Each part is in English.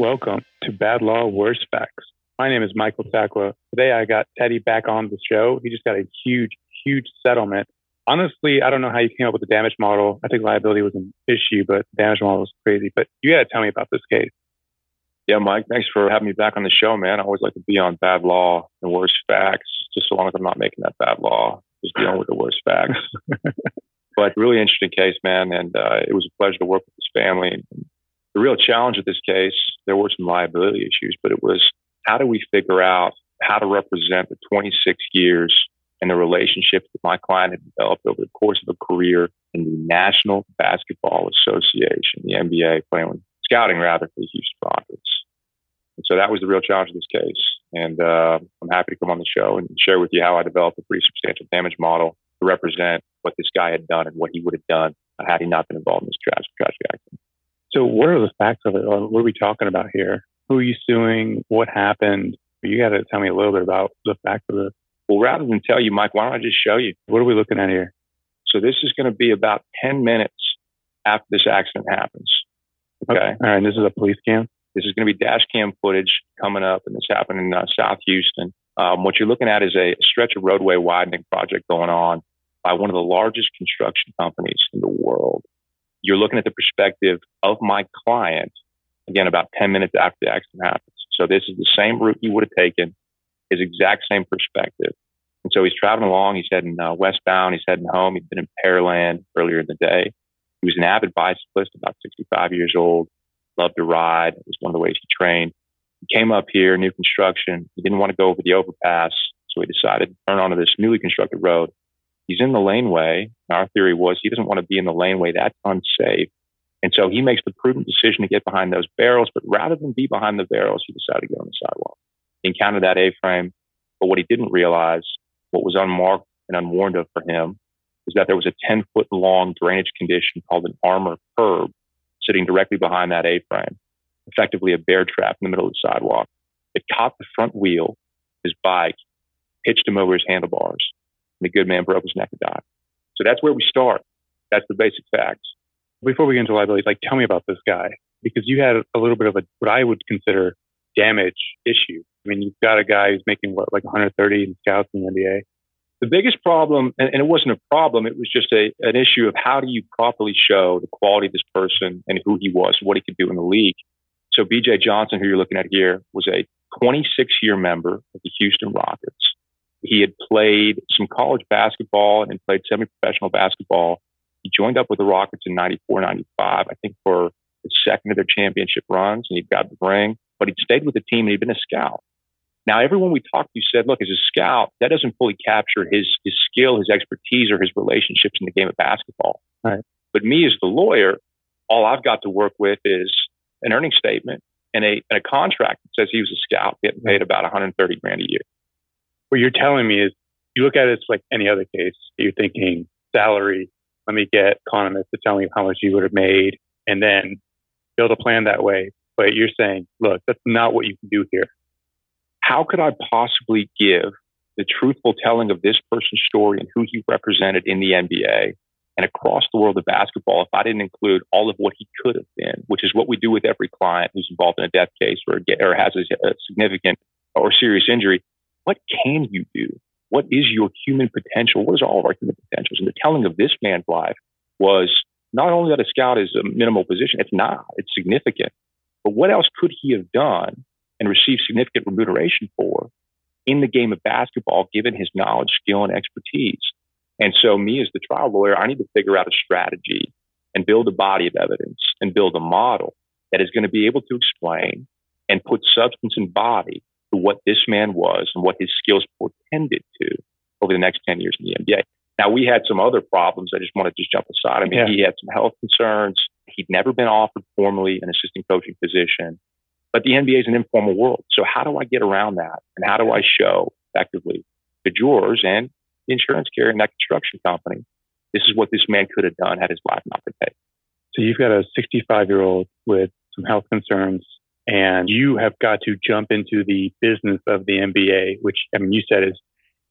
Welcome to Bad Law Worst Facts. My name is Michael Sakwa. Today I got Teddy back on the show. He just got a huge, huge settlement. Honestly, I don't know how you came up with the damage model. I think liability was an issue, but the damage model was crazy. But you got to tell me about this case. Yeah, Mike, thanks for having me back on the show, man. I always like to be on bad law and worst facts, just so long as I'm not making that bad law, just dealing with the worst facts. but really interesting case, man. And uh, it was a pleasure to work with this family. And the real challenge of this case, there were some liability issues, but it was how do we figure out how to represent the 26 years and the relationships that my client had developed over the course of a career in the National Basketball Association, the NBA, playing scouting rather for the Houston Rockets. And so that was the real challenge of this case. And uh, I'm happy to come on the show and share with you how I developed a pretty substantial damage model to represent what this guy had done and what he would have done had he not been involved in this tragic, tragic accident. So, what are the facts of it? What are we talking about here? Who are you suing? What happened? You got to tell me a little bit about the facts of this. Well, rather than tell you, Mike, why don't I just show you? What are we looking at here? So, this is going to be about 10 minutes after this accident happens. Okay. okay. All right. This is a police cam. This is going to be dash cam footage coming up, and this happened in uh, South Houston. Um, what you're looking at is a stretch of roadway widening project going on by one of the largest construction companies in the world you're looking at the perspective of my client, again, about 10 minutes after the accident happens. So this is the same route you would have taken, his exact same perspective. And so he's traveling along. He's heading uh, westbound. He's heading home. He'd been in Pearland earlier in the day. He was an avid bicyclist, about 65 years old, loved to ride. It was one of the ways he trained. He came up here, new construction. He didn't want to go over the overpass. So he decided to turn onto this newly constructed road He's in the laneway. Our theory was he doesn't want to be in the laneway. That's unsafe. And so he makes the prudent decision to get behind those barrels, but rather than be behind the barrels, he decided to get on the sidewalk. Encountered that A-frame, but what he didn't realize, what was unmarked and unwarned of for him, was that there was a 10 foot long drainage condition called an armor curb sitting directly behind that A-frame, effectively a bear trap in the middle of the sidewalk. It caught the front wheel, his bike, pitched him over his handlebars and the good man broke his neck and died. So that's where we start. That's the basic facts. Before we get into liability, like tell me about this guy because you had a little bit of a what I would consider damage issue. I mean, you've got a guy who's making what like 130 in scouts in the NBA. The biggest problem, and, and it wasn't a problem, it was just a, an issue of how do you properly show the quality of this person and who he was, what he could do in the league. So BJ Johnson, who you're looking at here, was a 26 year member of the Houston Rockets. He had played some college basketball and played semi professional basketball. He joined up with the Rockets in 94, 95, I think for the second of their championship runs, and he got the ring, but he'd stayed with the team and he'd been a scout. Now, everyone we talked to said, look, as a scout, that doesn't fully capture his, his skill, his expertise, or his relationships in the game of basketball. Right. But me as the lawyer, all I've got to work with is an earnings statement and a, and a contract that says he was a scout getting paid about 130 grand a year what you're telling me is you look at it like any other case. You're thinking salary. Let me get economists to tell me how much you would have made, and then build a plan that way. But you're saying, look, that's not what you can do here. How could I possibly give the truthful telling of this person's story and who he represented in the NBA and across the world of basketball if I didn't include all of what he could have been, which is what we do with every client who's involved in a death case or, or has a, a significant or serious injury what can you do? What is your human potential? What is all of our human potentials? And the telling of this man's life was not only that a scout is a minimal position, it's not, it's significant. But what else could he have done and received significant remuneration for in the game of basketball, given his knowledge, skill, and expertise? And so, me as the trial lawyer, I need to figure out a strategy and build a body of evidence and build a model that is going to be able to explain and put substance and body to what this man was and what his skills portended to over the next 10 years in the NBA. Now, we had some other problems. I just want to just jump aside. I mean, yeah. he had some health concerns. He'd never been offered formally an assistant coaching position. But the NBA is an informal world. So how do I get around that? And how do I show effectively the jurors and the insurance carrier and that construction company, this is what this man could have done had his life not been taken? So you've got a 65 year old with some health concerns and you have got to jump into the business of the NBA, which I mean, you said is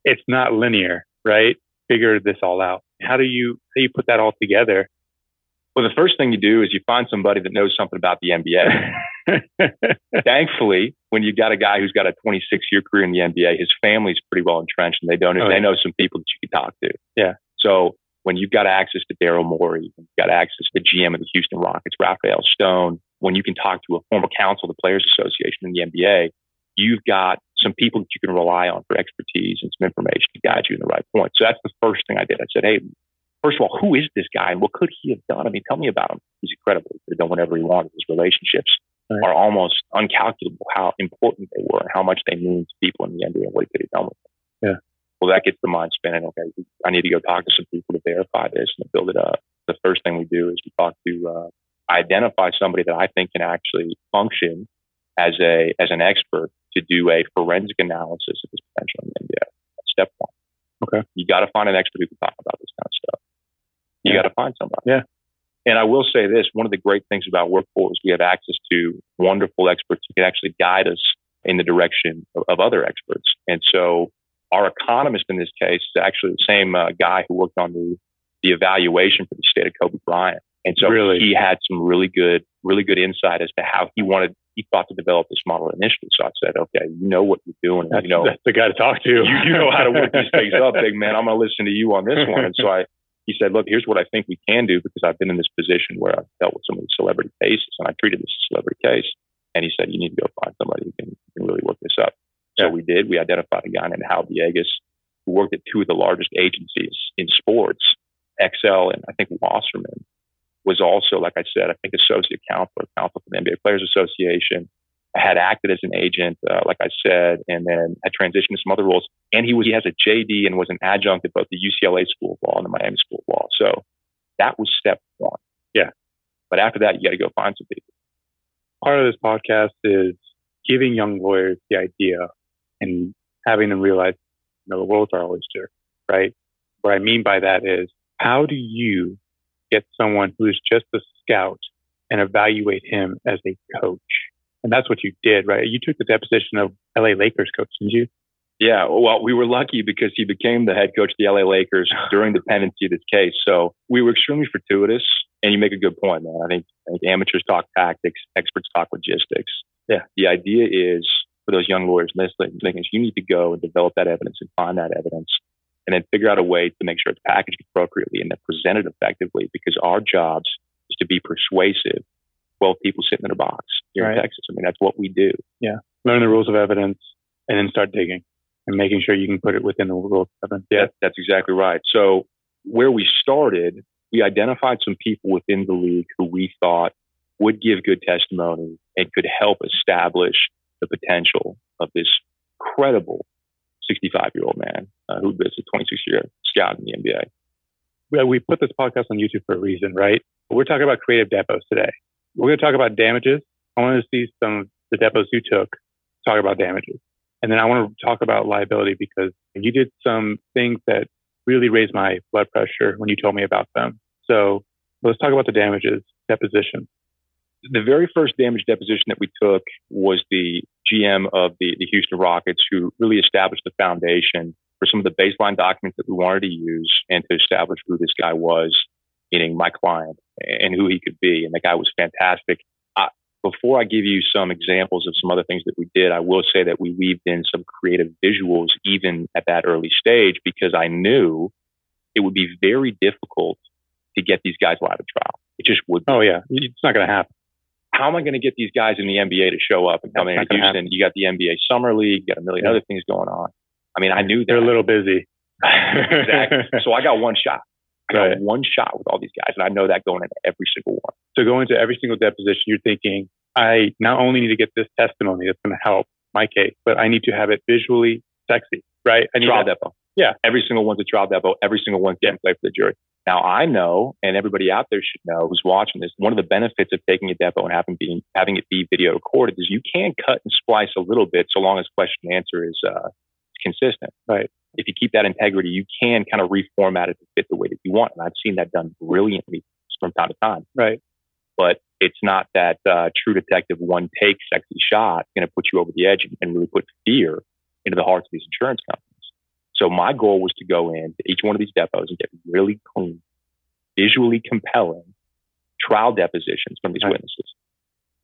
it's not linear, right? Figure this all out. How do you, how do you put that all together? Well, the first thing you do is you find somebody that knows something about the NBA. Thankfully, when you've got a guy who's got a 26 year career in the NBA, his family's pretty well entrenched and they don't, oh, they know some people that you can talk to. Yeah. So when you've got access to Daryl Morey, you've got access to the GM of the Houston Rockets, Rafael Stone, when you can talk to a former counsel of the Players Association in the NBA, you've got some people that you can rely on for expertise and some information to guide you in the right point. So that's the first thing I did. I said, hey, first of all, who is this guy and what could he have done? I mean, tell me about him. He's incredible. He could have done whatever he wanted. His relationships right. are almost uncalculable how important they were and how much they mean to people in the NBA and what could have done with them. Yeah. Well, that gets the mind spinning. Okay, I need to go talk to some people to verify this and to build it up. The first thing we do is we talk to, uh, identify somebody that I think can actually function as a, as an expert to do a forensic analysis of this potential in India. That's step one. Okay. You got to find an expert who can talk about this kind of stuff. You yeah. got to find somebody. Yeah. And I will say this, one of the great things about Workforce, is we have access to wonderful experts who can actually guide us in the direction of, of other experts. And so our economist in this case is actually the same uh, guy who worked on the, the evaluation for the state of Kobe Bryant. And so really? he had some really good, really good insight as to how he wanted, he thought to develop this model initially. So I said, okay, you know what you're doing. That's, you know, that's the guy to talk to. You, you know how to work these things up, big man. I'm going to listen to you on this one. And so I, he said, look, here's what I think we can do because I've been in this position where I've dealt with some of these celebrity cases and I treated this as a celebrity case. And he said, you need to go find somebody who can, can really work this up. So yeah. we did. We identified a guy named Hal Diegas who worked at two of the largest agencies in sports, Excel and I think Wasserman was also, like I said, I think associate counsel, counsel for the NBA Players Association. Had acted as an agent, uh, like I said, and then had transitioned to some other roles. And he was he has a JD and was an adjunct at both the UCLA School of Law and the Miami School of Law. So that was step one. Yeah. But after that, you got to go find some people. Part of this podcast is giving young lawyers the idea and having them realize, you know, the world's our oyster, right? What I mean by that is, how do you get someone who is just a scout and evaluate him as a coach. And that's what you did, right? You took the deposition of LA Lakers coach, didn't you? Yeah. Well, we were lucky because he became the head coach of the LA Lakers during the pendency of this case. So we were extremely fortuitous. And you make a good point, man. I think, I think amateurs talk tactics, experts talk logistics. Yeah. The idea is for those young lawyers listening, you need to go and develop that evidence and find that evidence and then figure out a way to make sure it's packaged appropriately and then presented effectively because our jobs is to be persuasive. 12 people sitting in a box here right. in Texas. I mean, that's what we do. Yeah. Learn the rules of evidence and then start digging and making sure you can put it within the rules of evidence. Yeah, that's exactly right. So where we started, we identified some people within the league who we thought would give good testimony and could help establish the potential of this credible 65 year old man uh, who is a 26 year scout in the NBA. Well, we put this podcast on YouTube for a reason, right? We're talking about creative depos today. We're going to talk about damages. I want to see some of the depos you took talk about damages. And then I want to talk about liability because you did some things that really raised my blood pressure when you told me about them. So let's talk about the damages deposition the very first damage deposition that we took was the GM of the, the Houston Rockets, who really established the foundation for some of the baseline documents that we wanted to use and to establish who this guy was, meaning my client, and who he could be. And the guy was fantastic. Before I give you some examples of some other things that we did, I will say that we weaved in some creative visuals even at that early stage because I knew it would be very difficult to get these guys live at trial. It just would. Be. Oh yeah, it's not going to happen how am I going to get these guys in the NBA to show up and come That's in Houston? You got the NBA Summer League, you got a million yeah. other things going on. I mean, I knew they're a little busy. exactly. So I got one shot. I got one shot with all these guys, and I know that going into every single one. So going into every single deposition, you're thinking, I not only need to get this testimony that's going to help my case, but I need to have it visually sexy, right? I need trial depo. Yeah. Every single one's a trial depo. Every single one's getting play for the jury. Now I know, and everybody out there should know who's watching this, one of the benefits of taking a depo and having, being, having it be video recorded is you can cut and splice a little bit so long as question and answer is uh, consistent. Right. If you keep that integrity, you can kind of reformat it to fit the way that you want. And I've seen that done brilliantly from time to time. Right. but it's not that uh, true detective one take sexy shot going to put you over the edge and, really put fear into the hearts of these insurance companies. So my goal was to go in to each one of these depos and get really clean, visually compelling trial depositions from these right. witnesses.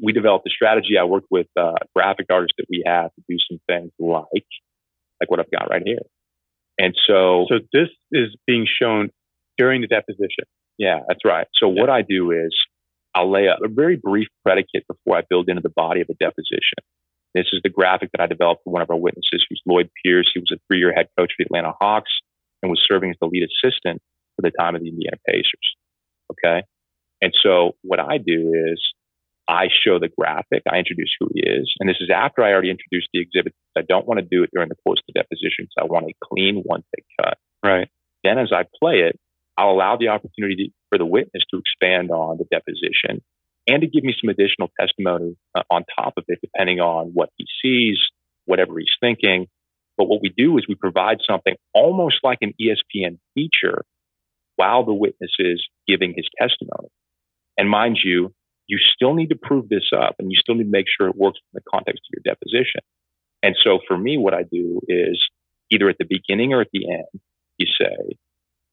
We developed a strategy. I worked with uh, graphic artists that we have to do some things like, like what I've got right here. And so, so this is being shown during the deposition. Yeah, that's right. So yeah. what I do is I'll lay a, a very brief predicate before I build into the body of a deposition. This is the graphic that I developed for one of our witnesses, who's Lloyd Pierce. He was a three-year head coach for the Atlanta Hawks and was serving as the lead assistant for the time of the Indiana Pacers. Okay. And so what I do is I show the graphic. I introduce who he is. And this is after I already introduced the exhibit. I don't want to do it during the course of the deposition because I want a clean one take cut. Right. Then as I play it, I'll allow the opportunity for the witness to expand on the deposition and to give me some additional testimony uh, on top of it, depending on what he sees, whatever he's thinking. But what we do is we provide something almost like an ESPN feature while the witness is giving his testimony. And mind you, you still need to prove this up and you still need to make sure it works in the context of your deposition. And so for me, what I do is either at the beginning or at the end, you say,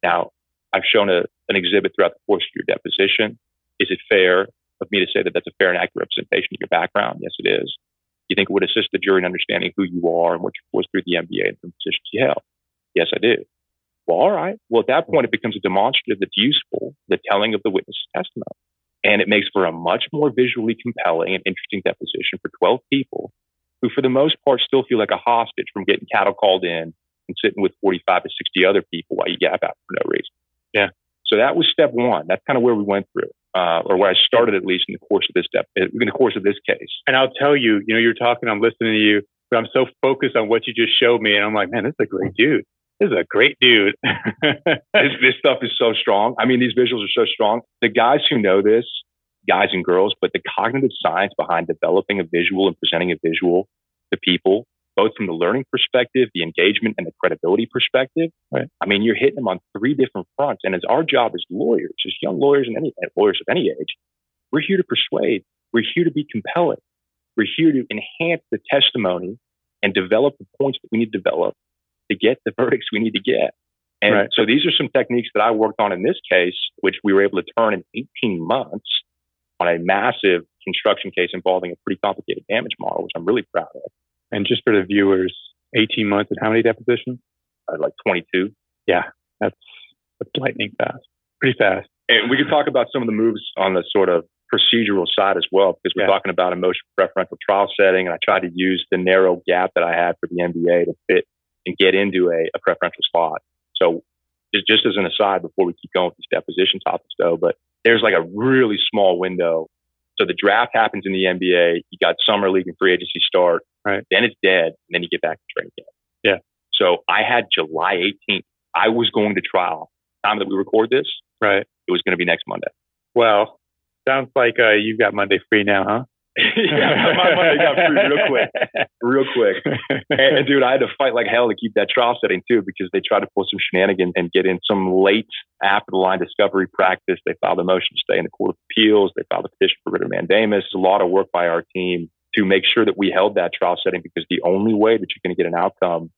now I've shown a, an exhibit throughout the course of your deposition. Is it fair of me to say that that's a fair and accurate representation of your background? Yes, it is. Do you think it would assist the jury in understanding who you are and what you was through the NBA and the positions you held? Yes, I do. Well, all right. Well, at that point, it becomes a demonstrative that's useful, the telling of the witness's testimony. And it makes for a much more visually compelling and interesting deposition for 12 people who, for the most part, still feel like a hostage from getting cattle called in and sitting with 45 to 60 other people while you gap out for no reason. Yeah. So that was step one. That's kind of where we went through, uh, or where I started at least in the course of this step, in the course of this case. And I'll tell you, you know, you're talking, I'm listening to you, but I'm so focused on what you just showed me. And I'm like, man, this is a great dude. This is a great dude. this, this stuff is so strong. I mean, these visuals are so strong. The guys who know this, guys and girls, but the cognitive science behind developing a visual and presenting a visual to people both from the learning perspective, the engagement, and the credibility perspective. Right. I mean, you're hitting them on three different fronts. And as our job as lawyers, as young lawyers and any lawyers of any age, we're here to persuade. We're here to be compelling. We're here to enhance the testimony and develop the points that we need to develop to get the verdicts we need to get. And right. so these are some techniques that I worked on in this case, which we were able to turn in 18 months on a massive construction case involving a pretty complicated damage model, which I'm really proud of. And just for the viewers, 18 months and how many depositions? Uh, like 22. Yeah, that's, that's lightning fast. Pretty fast. And we could talk about some of the moves on the sort of procedural side as well, because we're yeah. talking about a motion preferential trial setting. And I tried to use the narrow gap that I had for the NBA to fit and get into a, a preferential spot. So just, just as an aside, before we keep going with these deposition topics though, but there's like a really small window so the draft happens in the NBA. You got summer league and free agency start. Right. Then it's dead. And then you get back to training camp. Yeah. So I had July 18th. I was going to trial. Time that we record this. Right. It was going to be next Monday. Well, sounds like uh, you've got Monday free now, huh? yeah, my money got free real quick, real quick. And, and, dude, I had to fight like hell to keep that trial setting too, because they tried to pull some shenanigans and get in some late after the line discovery practice. They filed a motion to stay in the Court of Appeals. They filed a petition for writ of mandamus. A lot of work by our team to make sure that we held that trial setting, because the only way that you're going to get an outcome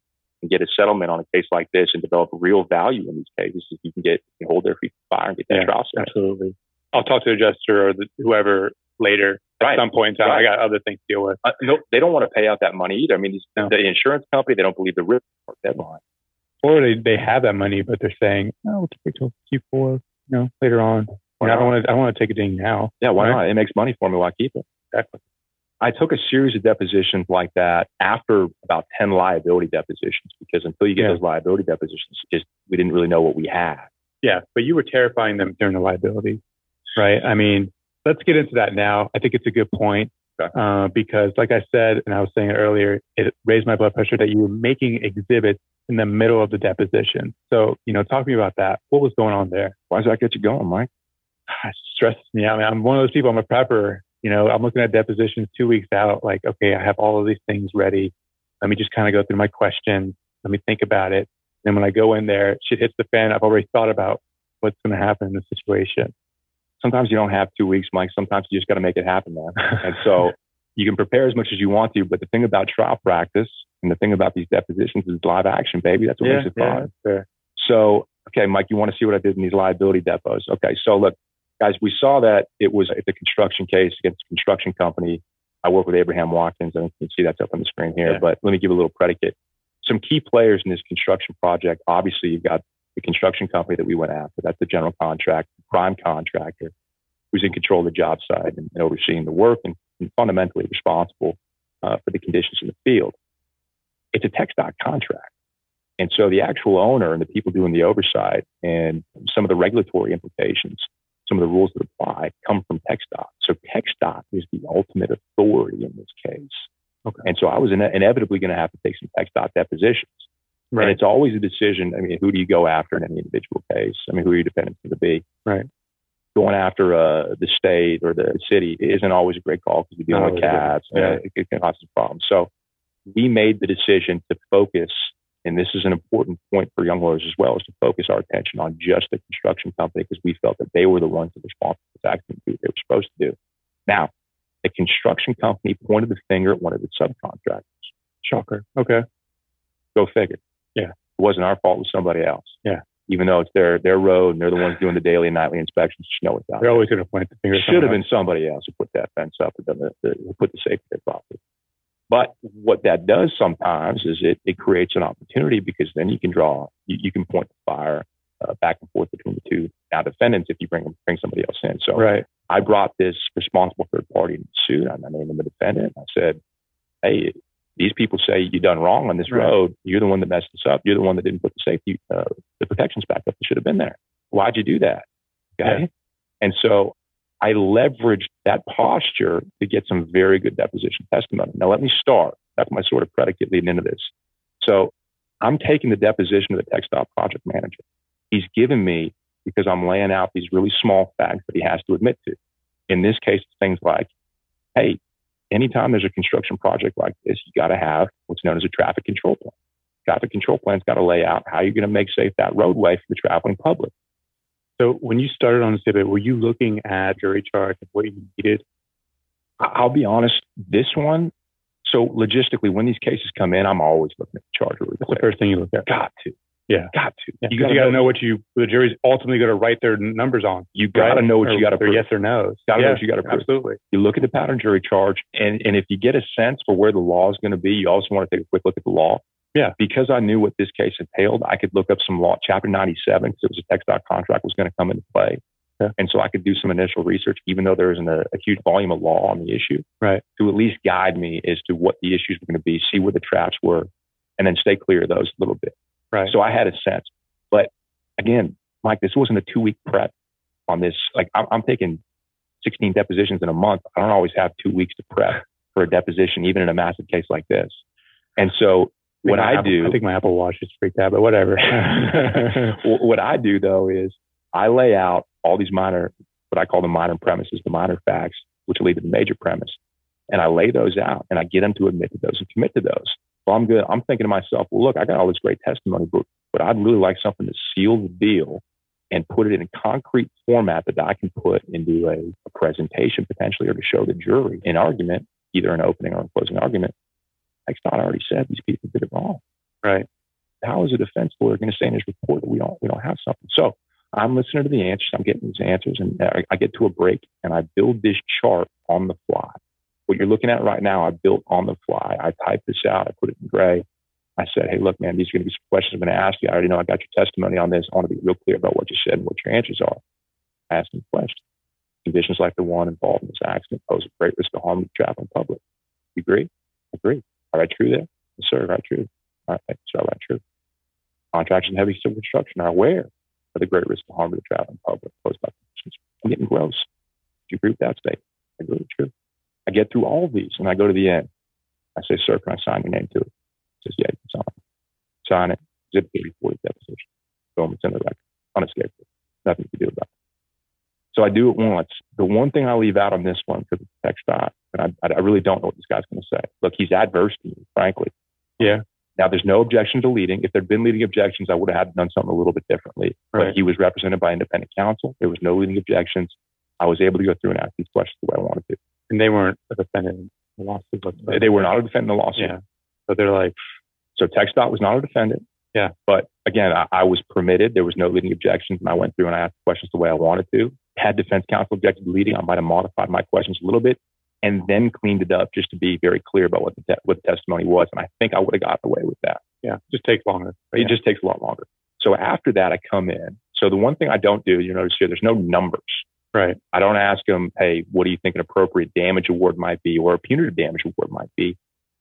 and get a settlement on a case like this and develop real value in these cases is you can get you hold their feet to fire and get that yeah, trial setting. Absolutely. I'll talk to the adjuster or the, whoever later right. at some point in time. Right. I got other things to deal with. Uh, no, they don't want to pay out that money either. I mean, no. the insurance company, they don't believe the risk deadline. Or they, they have that money, but they're saying, oh, we'll wait till Q4, you know, later on. I don't want to, I want to take a ding now. Yeah, why right? not? It makes money for me. Why keep it? Exactly. I took a series of depositions like that after about 10 liability depositions because until you get yeah. those liability depositions, just we didn't really know what we had. Yeah, but you were terrifying them during the liability, right? I mean, let's get into that now. I think it's a good point uh, because, like I said, and I was saying earlier, it raised my blood pressure that you were making exhibits in the middle of the deposition. So, you know, talk to me about that. What was going on there? Why does that get you going, Mike? It stresses me out. I mean, I'm one of those people. I'm a prepper. You know, I'm looking at depositions two weeks out. Like, okay, I have all of these things ready. Let me just kind of go through my questions. Let me think about it. And when I go in there, shit hits the fan. I've already thought about what's going to happen in the situation. Sometimes you don't have two weeks, Mike. Sometimes you just got to make it happen, man. and so you can prepare as much as you want to, but the thing about trial practice and the thing about these depositions is live action, baby. That's what yeah, makes it yeah, fun. fair. So, okay, Mike, you want to see what I did in these liability depos? Okay, so look, guys, we saw that it was it's a construction case against a construction company. I work with Abraham Watkins. I think you can see that's up on the screen here, Yeah. but let me give a little predicate. Some key players in this construction project. Obviously, you've got the construction company that we went after. That's the general contractor, prime contractor, who's in control of the job site and, and overseeing the work and, and fundamentally responsible uh, for the conditions in the field. It's a TxDOT contract. And so the actual owner and the people doing the oversight and some of the regulatory implications, some of the rules that apply come from TxDOT. So TxDOT is the ultimate authority in this case. Okay. And so I was ine- inevitably going to have to take some TxDOT depositions. And it's always a decision. I mean, who do you go after in any individual case? I mean, who are your defendants going to be? Right. Going after uh, the state or the city isn't always a great call because you're dealing with cats. yeah. and it, it can cause some problems. So we made the decision to focus, and this is an important point for young lawyers as well, is to focus our attention on just the construction company because we felt that they were the ones that were responsible for do what they were supposed to do. Now, the construction company pointed the finger at one of its subcontractors. Shocker. Okay. Go figure. It wasn't our fault, it was somebody else. Yeah. Even though it's their their road and they're the ones doing the daily and nightly inspections to know out They're there. always going to point the finger. It should have been somebody else who put that fence up or done the, who put the safety net properly. But what that does sometimes is it, it creates an opportunity because then you can draw, you, you can point the fire uh, back and forth between the two now defendants if you bring bring somebody else in. So. Right. I brought this responsible third party in the suit. I named them a defendant. I said, "Hey, these people say you done wrong on this Right. road. You're the one that messed this up. You're the one that didn't put the safety, uh, the protections back up that should have been there. Why'd you do that?" Okay. Yeah. And so I leveraged that posture to get some very good deposition testimony. Now let me start. That's my sort of predicate leading into this. So I'm taking the deposition of the TxDOT project manager. He's given me because I'm laying out these really small facts that he has to admit to. In this case, things like, hey, anytime there's a construction project like this, you got to have what's known as a traffic control plan. Traffic control plan's got to lay out how you're going to make safe that roadway for the traveling public. So when you started on this debate, were you looking at jury charge and what you needed? I'll be honest, this one, so logistically, when these cases come in, I'm always looking at the charge really That's the first thing you look at. Got to. Yeah. Got to. Yeah, You got got to know what you the jury's ultimately going to write their numbers on. You got to know what you got to prove. yes or no's. Gotta know what you gotta prove. Absolutely. You look at the pattern jury charge, and, and if you get a sense for where the law is going to be, you also want to take a quick look at the law. Yeah. Because I knew what this case entailed, I could look up some law, Chapter 97, because it was a TxDOT contract was going to come into play. Yeah. And so I could do some initial research, even though there isn't a, a huge volume of law on the issue, Right. to at least guide me as to what the issues were going to be, see where the traps were, and then stay clear of those a little bit. Right. So I had a sense. But again, Mike, this wasn't a two week prep on this. Like I'm, I'm taking 16 depositions in a month. I don't always have two weeks to prep for a deposition, even in a massive case like this. And so what I Apple- do, I think my Apple Watch is freaked out, but whatever. What I do though is I lay out all these minor, what I call the minor premises, the minor facts, which lead to the major premise. And I lay those out and I get them to admit to those and commit to those. Well, I'm good. I'm thinking to myself, well, look, I got all this great testimony, but, but I'd really like something to seal the deal and put it in a concrete format that I can put into a, a presentation potentially or to show the jury in argument, either an opening or a closing argument. Like Scott already said, these people did it wrong right. how is a defense lawyer going to say in his report that we don't we don't have something? So I'm listening to the answers. I'm getting these answers, and I, I get to a break, and I build this chart on the fly. What you're looking at right now, I built on the fly. I typed this out. I put it in gray. I said, "Hey, look, man, these are going to be some questions I'm going to ask you. I already know I got your testimony on this. I want to be real clear about what you said and what your answers are." Them questions. Conditions like the one involved in this accident pose a great risk of harm to the traveling public. You agree? Agree. All right, true there. Yes, sir. Right, true. All right, sir. Right, true. Contractors in heavy civil construction are aware of the great risk of harm to the traveling public posed by conditions. I'm getting gross. Do you agree with that statement? I agree, true. I get through all of these and I go to the end. I say, sir, can I sign your name to it? He says, yeah, you can sign it. Sign it. Zip 3040 deposition. Boom, it's in the record. Unescapable. Nothing to do about it. So I do it once. The one thing I leave out on this one because it's TxDOT, and I, I really don't know what this guy's going to say. Look, he's adverse to me, frankly. Yeah. Now, there's no objection to leading. If there'd been leading objections, I would have had done something a little bit differently. Right. But he was represented by independent counsel. There was no leading objections. I was able to go through and ask these questions the way I wanted to. And they weren't a defendant in the lawsuit. They, they were not a defendant in the lawsuit. Yeah. But they're like, So TxDOT was not a defendant. Yeah. But again, I, I was permitted. There was no leading objections, and I went through and I asked questions the way I wanted to. Had defense counsel objected to leading, I might have modified my questions a little bit and then cleaned it up just to be very clear about what the, te- what the testimony was. And I think I would have gotten away with that. yeah, just takes longer. It yeah. just takes a lot longer. So after that, I come in. So the one thing I don't do, you notice here, there's no numbers. Right. I don't ask them, hey, what do you think an appropriate damage award might be or a punitive damage award might be,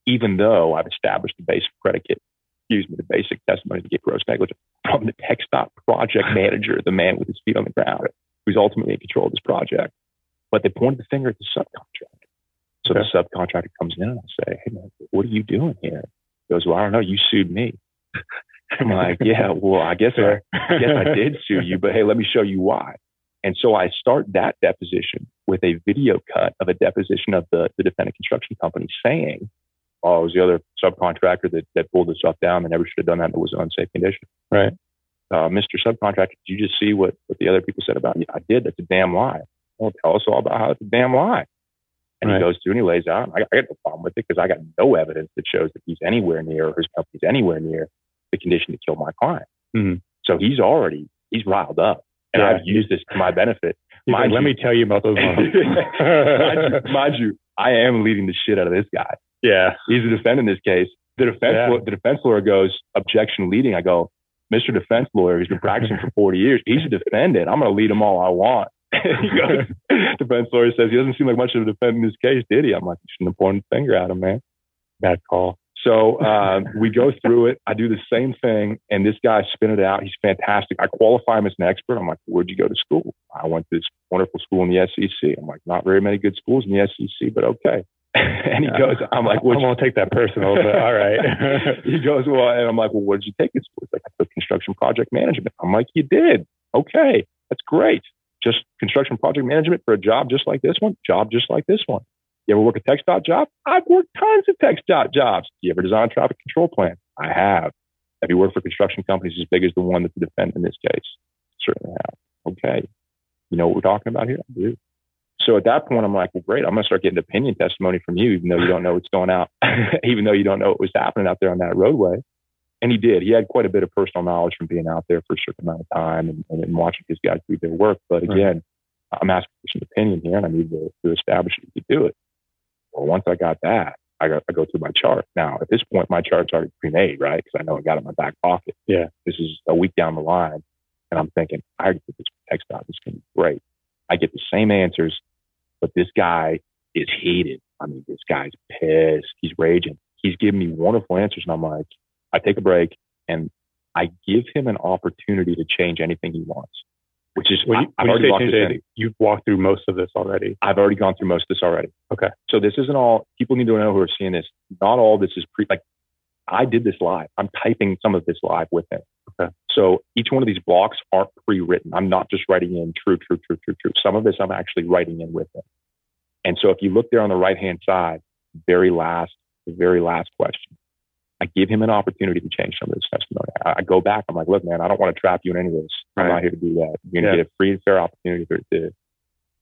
even though I've established the basic predicate, excuse me, the basic testimony to get gross negligence from the TxDOT project manager, the man with his feet on the ground, who's ultimately in control of this project. But they pointed the finger at the subcontractor. So the subcontractor comes in and I say, hey, man, what are you doing here? He goes, well, I don't know. You sued me. I'm like, yeah, well, I guess I, I guess I did sue you, but hey, let me show you why. And so I start that deposition with a video cut of a deposition of the, the defendant construction company saying, oh, it was the other subcontractor that, that pulled this stuff down and never should have done that. It was an unsafe condition. Right. Uh, Mr. Subcontractor, did you just see what, what the other people said about you? I did. That's a damn lie. Well, tell us all about how it's a damn lie. And Right. he goes through and he lays out. I, I got no problem with it because I got no evidence that shows that he's anywhere near or his company's anywhere near the condition to kill my client. Mhm. So he's already he's riled up, and Yeah. I've used this to my benefit. Like, Mind let you- me tell you about those mind, you, mind you, I am leading the shit out of this guy. yeah. He's the defendant in this case. The defense Yeah. the defense lawyer goes objection leading. I go, Mr. Defense Lawyer, he's been practicing for 40 years. He's a defendant. I'm going to lead him all I want. he goes, defense lawyer says he doesn't seem like much of a defendant in this case, did he? I'm like, you shouldn't have pointed the finger at him, man. Bad call. So um, we go through it. I do the same thing, and this guy spin it out. He's fantastic. I qualify him as an expert. I'm like, where'd you go to school? I went to this wonderful school in the SEC. I'm like, not very many good schools in the SEC, but okay. and he goes, I'm like, I what'd you won't take that personal, but all right. he goes, well, and I'm like, well, what did you take in school? He's like, I took construction project management. I'm like, you did? Okay, that's great. Just construction project management for a job just like this one, job just like this one. You ever work a TxDOT job? I've worked tons of TxDOT jobs. Do you ever design traffic control plan? I have. Have you worked for construction companies as big as the one that's the defendant in this case? Certainly have. Okay. You know what we're talking about here? I do. So at that point, I'm like, well, great. I'm going to start getting opinion testimony from you, even though you don't know what's going out, even though you don't know what was happening out there on that roadway. And he did. He had quite a bit of personal knowledge from being out there for a certain amount of time and, and, and watching his guys do their work. But Right. again, I'm asking for some opinion here, and I need to, to establish that he could do it. Well, once I got that, I, got, I go through my chart. Now, at this point, my chart's already pre-made, right? Because I know I got it in my back pocket. Yeah. This is a week down the line, and I'm thinking, I already put this text out. This can be great. I get the same answers, but this guy is heated. I mean, this guy's pissed. He's raging. He's giving me wonderful answers, and I'm like, I take a break and I give him an opportunity to change anything he wants, which is When you, I, you already say locked change this in. you've walked through most of this already. I've already gone through most of this already. Okay. So this isn't all people need to know who are seeing this. Not all this is pre like I did this live. I'm typing some of this live with him. Okay. So each one of these blocks aren't pre-written. I'm not just writing in true, true, true, true, true. Some of this I'm actually writing in with him. And so if you look there on the right hand side, very last, the very last question, I give him an opportunity to change some of this testimony. I, I go back. I'm like, look, man, I don't want to trap you in any of this. I'm Right. not here to do that. You're going to Yeah. get a free and fair opportunity for, to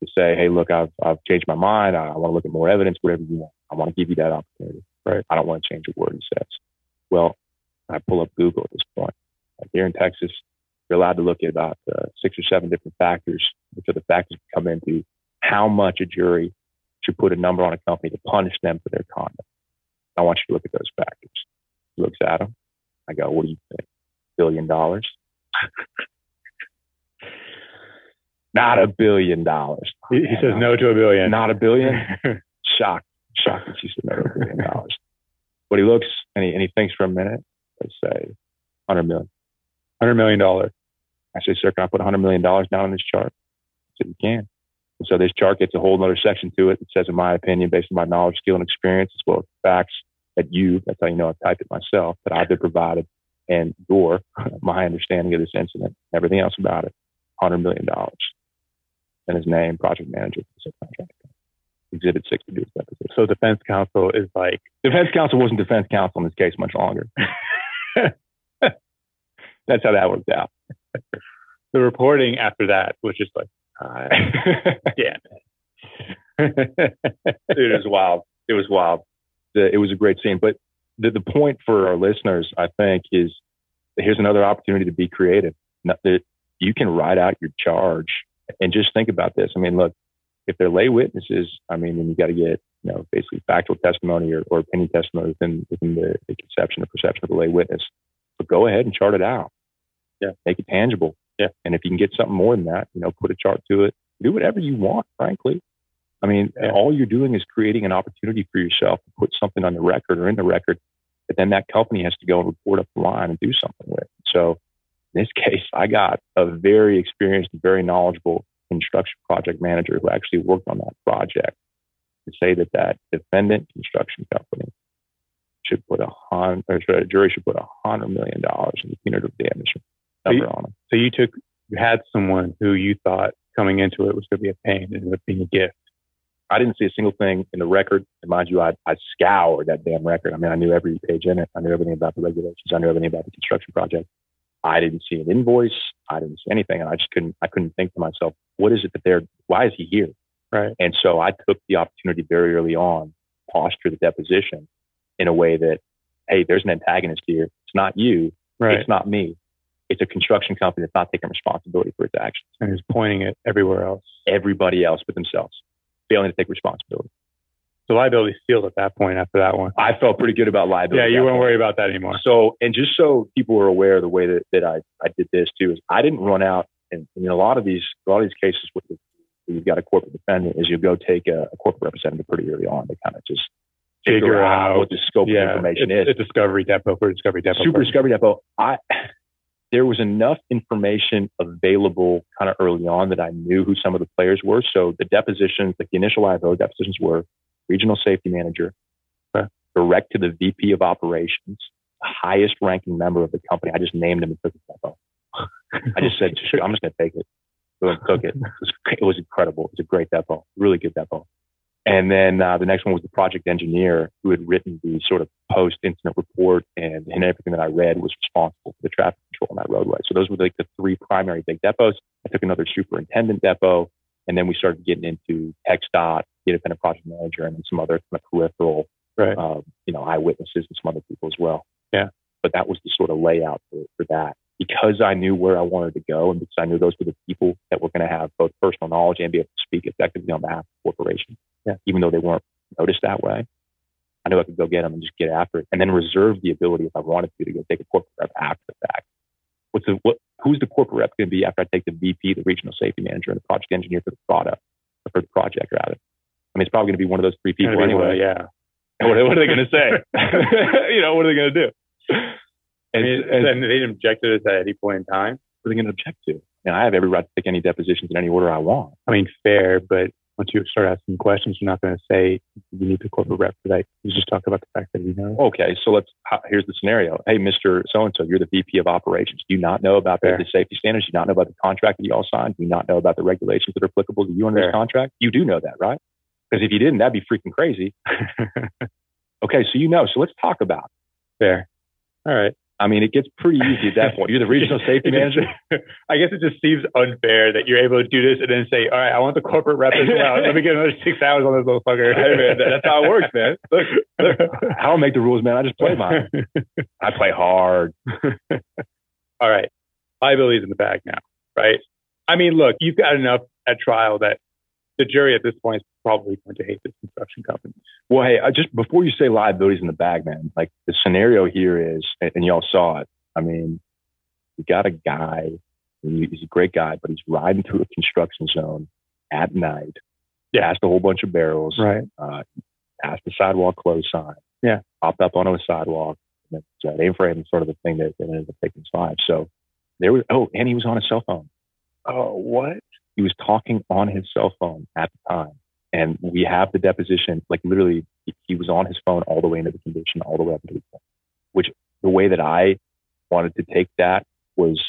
to say, hey, look, I've I've changed my mind. I, I want to look at more evidence, whatever you want. I want to give you that opportunity. Right. I don't want to change a word he says. Well, I pull up Google at this point. Like here in Texas, you're allowed to look at about uh, six or seven different factors, which are the factors that come into how much a jury should put a number on a company to punish them for their conduct. I want you to look at those factors. Looks at him. I go, what do you think? Billion dollars? Not a billion dollars. He, he says no to a billion. Not a billion? shocked, shocked that she said no to a billion dollars. But he looks and he, and he thinks for a minute. Let's say 100 million. Hundred million dollars. I say, sir, can I put 100 million dollars down on this chart? He said, you can. And so this chart gets a whole other section to it that says, in my opinion, based on my knowledge, skill, and experience, as well as facts that you, that's how you know I've typed it myself, that I've been provided, and your, my understanding of this incident, everything else about it, $100 million. And his name, project manager for the subcontractor. Exhibit 6 to do his deposition. So defense counsel is like, Defense counsel wasn't defense counsel in this case much longer. That's how that worked out. the reporting after that was just like Uh, Damn it was wild. It was wild. It was a great scene. But the, the point for our listeners, I think, is here's another opportunity to be creative. You can write out your charge and just think about this. I mean, look, if they're lay witnesses, I mean, then you got to get, you know, basically factual testimony or, or opinion testimony within, within the, the conception or perception of the lay witness. But go ahead and chart it out. Yeah. Make it tangible. Yeah. And if you can get something more than that, you know, put a chart to it. Do whatever you want, frankly. I mean, Yeah. all you're doing is creating an opportunity for yourself to put something on the record or in the record that then that company has to go and report up the line and do something with. So in this case, I got a very experienced, very knowledgeable construction project manager who actually worked on that project to say that that defendant construction company should put a hundred, or sorry, a jury should put a hundred million dollars in the punitive damage number on them. So you took, you had someone who you thought coming into it was going to be a pain and ended up being a gift. I didn't see a single thing in the record. And mind you, I, I scoured that damn record. I mean, I knew every page in it. I knew everything about the regulations. I knew everything about the construction project. I didn't see an invoice. I didn't see anything. And I just couldn't, I couldn't think to myself, what is it that they're, why is he here? Right. And so I took the opportunity very early on, posture the deposition in a way that, hey, there's an antagonist here. It's not you. Right. It's not me. It's a construction company that's not taking responsibility for its actions. and he's pointing it everywhere else. Everybody else but themselves, failing to take responsibility. So liability sealed at that point after that one. I felt pretty good about liability. Yeah, you point. worry about that anymore. So, and just so people are aware of the way that, that I, I did this too, is I didn't run out and, and in a lot of these, a lot of these cases with the, where you've got a corporate defendant is you go take a, a corporate representative pretty early on to kind of just Figure out. what the scope of Yeah, information it's, is. it's discovery depo for discovery depo. Super person. Discovery Depo. I, there was enough information available kind of early on that I knew who some of the players were. So the depositions, like the initial IFO depositions were regional safety manager, Okay. direct to the VP of operations, the highest ranking member of the company. I just named him and took his depo. I just said, "Just- I'm just going to take it. Go and took it. It was, it was incredible. It was a great depo, really good depo. And then uh, the next one was the project engineer who had written the sort of post incident report and, and everything that I read was responsible for the traffic control on that roadway. So those were like the three primary big depos. I took another superintendent depo and then we started getting into TxDOT, the independent project manager, and then some other kind of peripheral, Right. uh, you know, eyewitnesses and some other people as well. Yeah. But that was the sort of layout for, for that. Because I knew where I wanted to go and because I knew those were the people that were going to have both personal knowledge and be able to speak effectively on behalf of the corporation. Yeah. Even though they weren't noticed that way. I knew I could go get them and just get after it and then reserve the ability if I wanted to to go take a corporate rep after the fact. What's the, what, who's the corporate rep going to be after I take the VP, the regional safety manager, and the project engineer for the product or for the project rather? I mean, it's probably going to be one of those three people anyway. one, yeah. What, what are they going to say? you know, what are they going to do? And, and then they didn't object to this at any point in time. what are they going to object to? And I have every right to take any depositions in any order I want. I mean, fair, but once you start asking questions, you're not going to say you need the corporate rep for that. You just talk about the fact that you know. Okay, so let's. Here's the scenario. Hey, Mister So and So, you're the VP of Operations. Do you not know about the, Fair. the safety standards? Do you not know about the contract that you all signed? Do you not know about the regulations that are applicable to you under Fair. this contract? You do know that, right? Because if you didn't, that'd be freaking crazy. Okay, so you know. So let's talk about. fair. All right. I mean, it gets pretty easy at that point. You're the regional safety manager. I guess it just seems unfair that you're able to do this and then say, all right, I want the corporate rep as well. Let me get another six hours on this motherfucker. Hey, man, that's how it works, man. Look, look, I don't make the rules, man. I just play mine. I play hard. all right. Liability's in the bag now, right? I mean, look, you've got enough at trial that the jury at this point is probably going to hate this construction company. Well, hey, I just before you say liabilities in the bag, man, like the scenario here is, and, y'all saw it. I mean, you got a guy, he's a great guy, but he's riding through a construction zone at night, yeah. past a whole bunch of barrels, Right. uh, past the sidewalk close sign. Yeah. Popped up onto a sidewalk. And that's, uh, aim for him, sort of the thing that, that ended up taking his life. So there was, oh, and he was on his cell phone. Oh, what? He was talking on his cell phone at the time. And we have the deposition, like literally, he, was on his phone all the way into the conviction, all the way up to the point. Which the way that I wanted to take that was,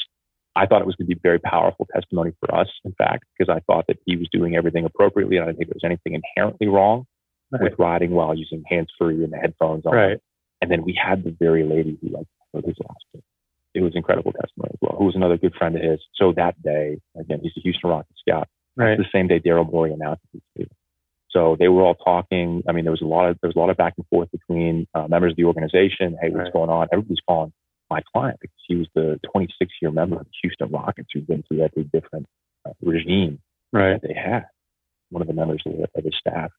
I thought it was going to be very powerful testimony for us, in fact, because I thought that he was doing everything appropriately. And I didn't think there was anything inherently wrong Right. with riding while using hands free and the headphones on. Right. And then we had the very lady who like wrote his last book. It was incredible testimony as well, who was another good friend of his. So that day, again, he's a Houston Rockets scout. Right. the same day Daryl Morey announced it. So they were all talking. I mean, there was a lot of there was a lot of back and forth between uh, members of the organization. Hey, what's Right. going on? Everybody's calling my client because he was the 26 year member of the Houston Rockets who'd been through every different uh, regime Right. that they had. One of the members of the, of the staff.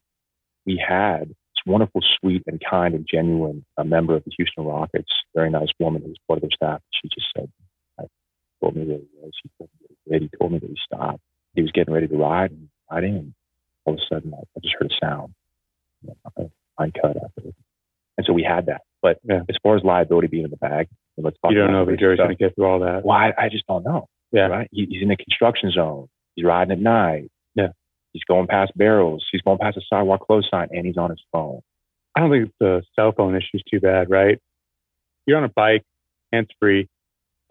We had wonderful, sweet, and kind and genuine uh, member of the Houston Rockets, very nice woman who was part of their staff. She just said, I told me that he was. He told me that he, told me that he stopped. He was getting ready to ride and riding, and all of a sudden I, I just heard a sound. You know, Line cut after it. And so we had that. But Yeah. as far as liability being in the bag, let's talk You don't know if the jury's going to get through all that. Well, I, I just don't know. Yeah. Right? He, he's in a construction zone. He's riding at night. Yeah. He's going past barrels. He's going past a sidewalk close sign, and he's on his phone. I don't think the cell phone issue is too bad, right? You're on a bike, hands free.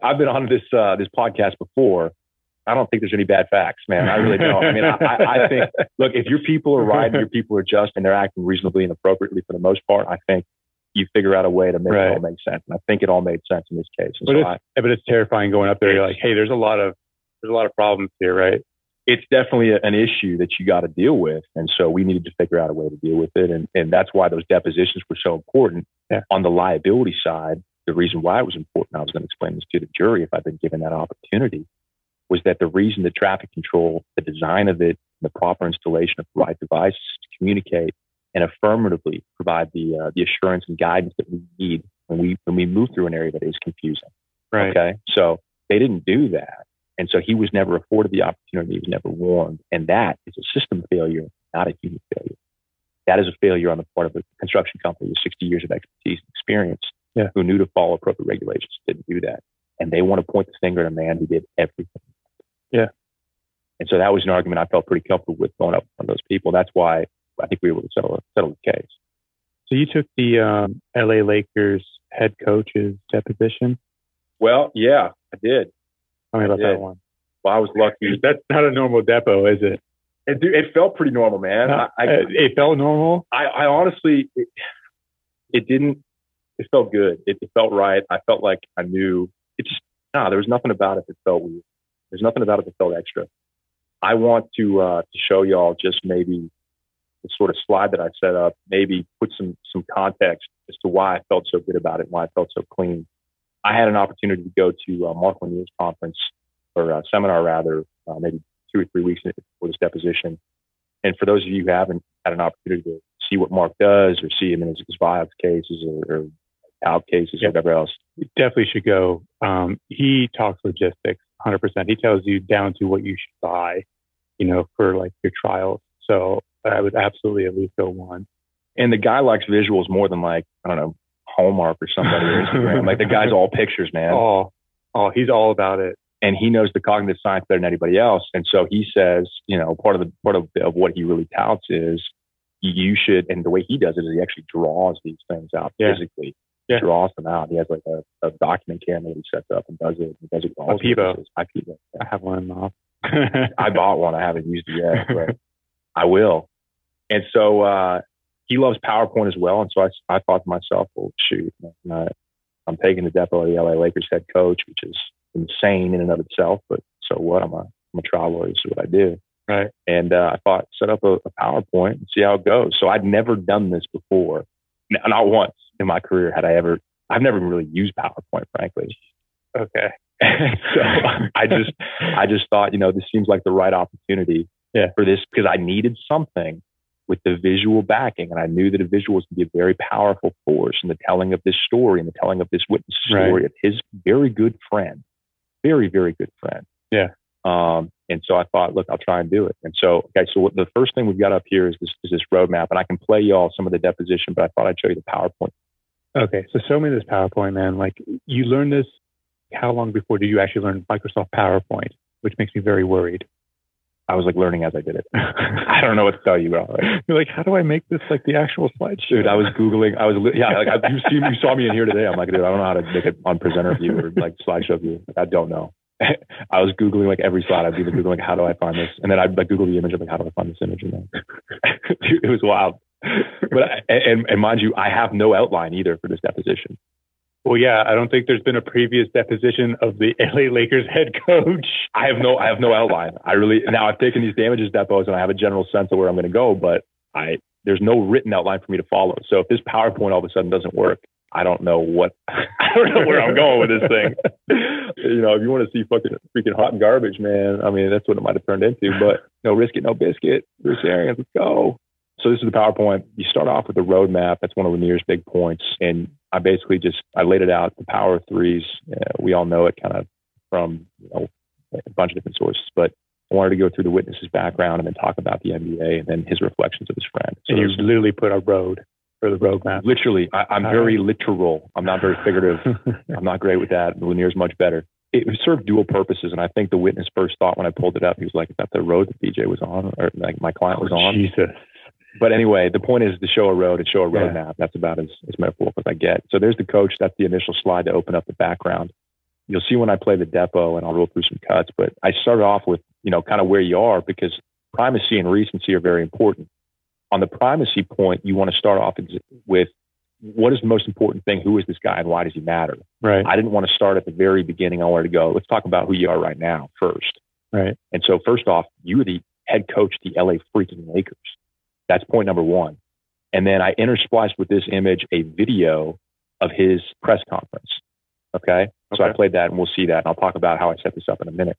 I've been on this uh, this podcast before. I don't think there's any bad facts, man. I really don't. I mean, I, I, I think look, if your people are riding, your people are just, and they're acting reasonably and appropriately for the most part, I think you figure out a way to make Right. it all make sense. And I think it all made sense in this case. And But so it's, I, but it's terrifying going up there. You're like, hey, there's a lot of there's a lot of problems here, right? It's definitely a, an issue that you got to deal with. And so we needed to figure out a way to deal with it. And, and that's why those depositions were so important. Yeah. On the liability side, the reason why it was important, I was going to explain this to the jury if I'd been given that opportunity, was that the reason the traffic control, the design of it, the proper installation of the right devices to communicate and affirmatively provide the, uh, the assurance and guidance that we need when we, when we move through an area that is confusing. Right. Okay. So they didn't do that. And so he was never afforded the opportunity. He was never warned. And that is a system failure, not a human failure. That is a failure on the part of a construction company with 60 years of expertise and experience Yeah. who knew to follow appropriate regulations, didn't do that. And they want to point the finger at a man who did everything. Yeah. And so that was an argument I felt pretty comfortable with going up in front of those people. That's why I think we were able to settle, settle the case. So you took the um, LA Lakers head coach's deposition. Well, yeah, I did. Tell me about did. that one. Well, I was lucky. That's not a normal depo, is it? It, it felt pretty normal, man. I, I, it, it felt normal. I, I honestly, it, it didn't. It felt good. It, it felt right. I felt like I knew. It just no. There was nothing about it that felt weird. There's nothing about it that felt extra. I want to uh, to show y'all just maybe the sort of slide that I set up. Maybe put some some context as to why I felt so good about it and why I felt so clean. I had an opportunity to go to uh, Mark Lanier's conference or uh, seminar rather, uh, maybe two or three weeks before this deposition. And for those of you who haven't had an opportunity to see what Mark does or see him in his, his Vioxx cases or, or out cases Yeah. or whatever else. You definitely should go. Um, he talks logistics 100%. He tells you down to what you should buy, you know, for like your trials. So I would absolutely at least go one. And the guy likes visuals more than like, I don't know, Hallmark or somebody or Instagram. like the guy's all pictures, man. Oh, oh, he's all about it. And he knows the cognitive science better than anybody else. And so he says, you know, part of the part of, of what he really touts is you should, and the way he does it is he actually draws these things out Yeah. physically. Yeah. Draws them out. He has like a, a document camera that he sets up and does it. He does it all IPEVO. his- I have one in office. I bought one. I haven't used it yet, but I will. And so uh, he loves PowerPoint as well. And so I, I thought to myself, well, shoot, I, I'm taking the depo of the LA Lakers head coach, which is insane in and of itself. But so what? I'm a, I'm a trial lawyer. This is what I do. Right. And uh, I thought, set up a, a PowerPoint and see how it goes. So I'd never done this before. Not once in my career had I ever, I've never really used PowerPoint, frankly. Okay. so I just, I just thought, you know, this seems like the right opportunity Yeah. for this because I needed something with the visual backing, and I knew that a visual was going to be a very powerful force in the telling of this story and the telling of this witness Right. story of his very good friend, very very good friend. Yeah. Um, and so I thought, look, I'll try and do it. And so, okay, so what, the first thing we've got up here is this is this roadmap, and I can play y'all some of the deposition, but I thought I'd show you the PowerPoint. Okay. So show me this PowerPoint, man. Like you learned this. How long before did you actually learn Microsoft PowerPoint? Which makes me very worried. I was like learning as I did it. I don't know what to tell you, bro. You're like, how do I make this like the actual slideshow? Dude, I was googling. I was yeah, like I, you see, you saw me in here today. I'm like, dude, I don't know how to make it on presenter view or like slideshow view. I don't know. I was googling like every slide. I'd be like, googling, how do I find this? And then I'd like Google the image. I'm like, how do I find this image? And then it was wild. But I, and and mind you, I have no outline either for this deposition. Well, yeah, I don't think there's been a previous deposition of the LA Lakers head coach. I have no, I have no outline. I really now I've taken these damages depos and I have a general sense of where I'm going to go, but I there's no written outline for me to follow. So if this PowerPoint all of a sudden doesn't work, I don't know what I don't know where I'm going with this thing. you know, if you want to see fucking freaking hot garbage, man, I mean that's what it might have turned into. But no risk it, no biscuit. Bruce Arians, let's go. So this is the PowerPoint. You start off with the roadmap. That's one of Lanier's big points. And I basically just I laid it out. The power of threes. Uh, we all know it kind of from you know a bunch of different sources, but I wanted to go through the witness's background and then talk about the NBA and then his reflections of his friend. So and you literally put a road for the roadmap. Literally, I, am very right. literal. I'm not very figurative. I'm not great with that. Lanier's much better. It served dual purposes, and I think the witness first thought when I pulled it up, he was like, "Is that the road that BJ was on, or like my client was on?" Jesus. But anyway, the point is to show a road and show a roadmap. Yeah. That's about as, as metaphorical as I get. So there's the coach. That's the initial slide to open up the background. You'll see when I play the depo, and I'll roll through some cuts. But I started off with you know kind of where you are because primacy and recency are very important on the primacy point, you want to start off with what is the most important thing? Who is this guy and why does he matter? Right. I didn't want to start at the very beginning. I wanted to go, let's talk about who you are right now first. Right. And so first off, you were the head coach of the LA freaking Lakers. That's point number one. And then I interspliced with this image a video of his press conference. Okay. okay. So I played that and we'll see that. And I'll talk about how I set this up in a minute.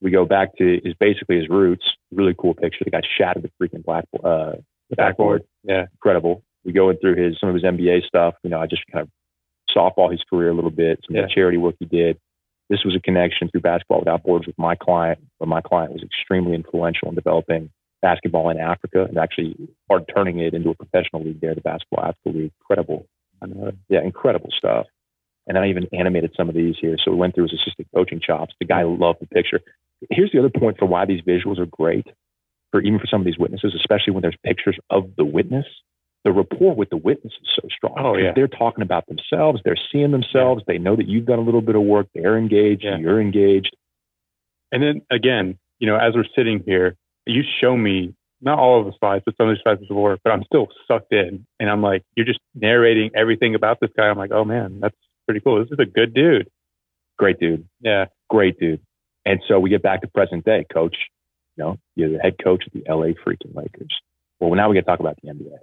We go back to his basically his roots. Really cool picture. The guy shattered the freaking black, uh, the backboard. Yeah, incredible. We go in through his some of his NBA stuff. You know, I just kind of softball his career a little bit, some yeah. of the charity work he did. This was a connection through basketball without boards with my client, but my client was extremely influential in developing basketball in Africa and actually hard turning it into a professional league there, the Basketball Africa League. Incredible. Yeah, incredible stuff. And I even animated some of these here. So we went through his assistant coaching chops. The guy loved the picture. Here's the other point for why these visuals are great for even for some of these witnesses, especially when there's pictures of the witness, the rapport with the witness is so strong. Oh, yeah. They're talking about themselves. They're seeing themselves. They know that you've done a little bit of work. They're engaged. Yeah. You're engaged. And then again, you know, as we're sitting here, you show me not all of the slides, but some of the slides of the work, but I'm still sucked in. And I'm like, you're just narrating everything about this guy. I'm like, oh man, that's pretty cool. This is a good dude. Great dude. Yeah. Great dude. And so we get back to present day, coach. You know, you're the head coach of the LA freaking Lakers. Well, now we get to talk about the NBA.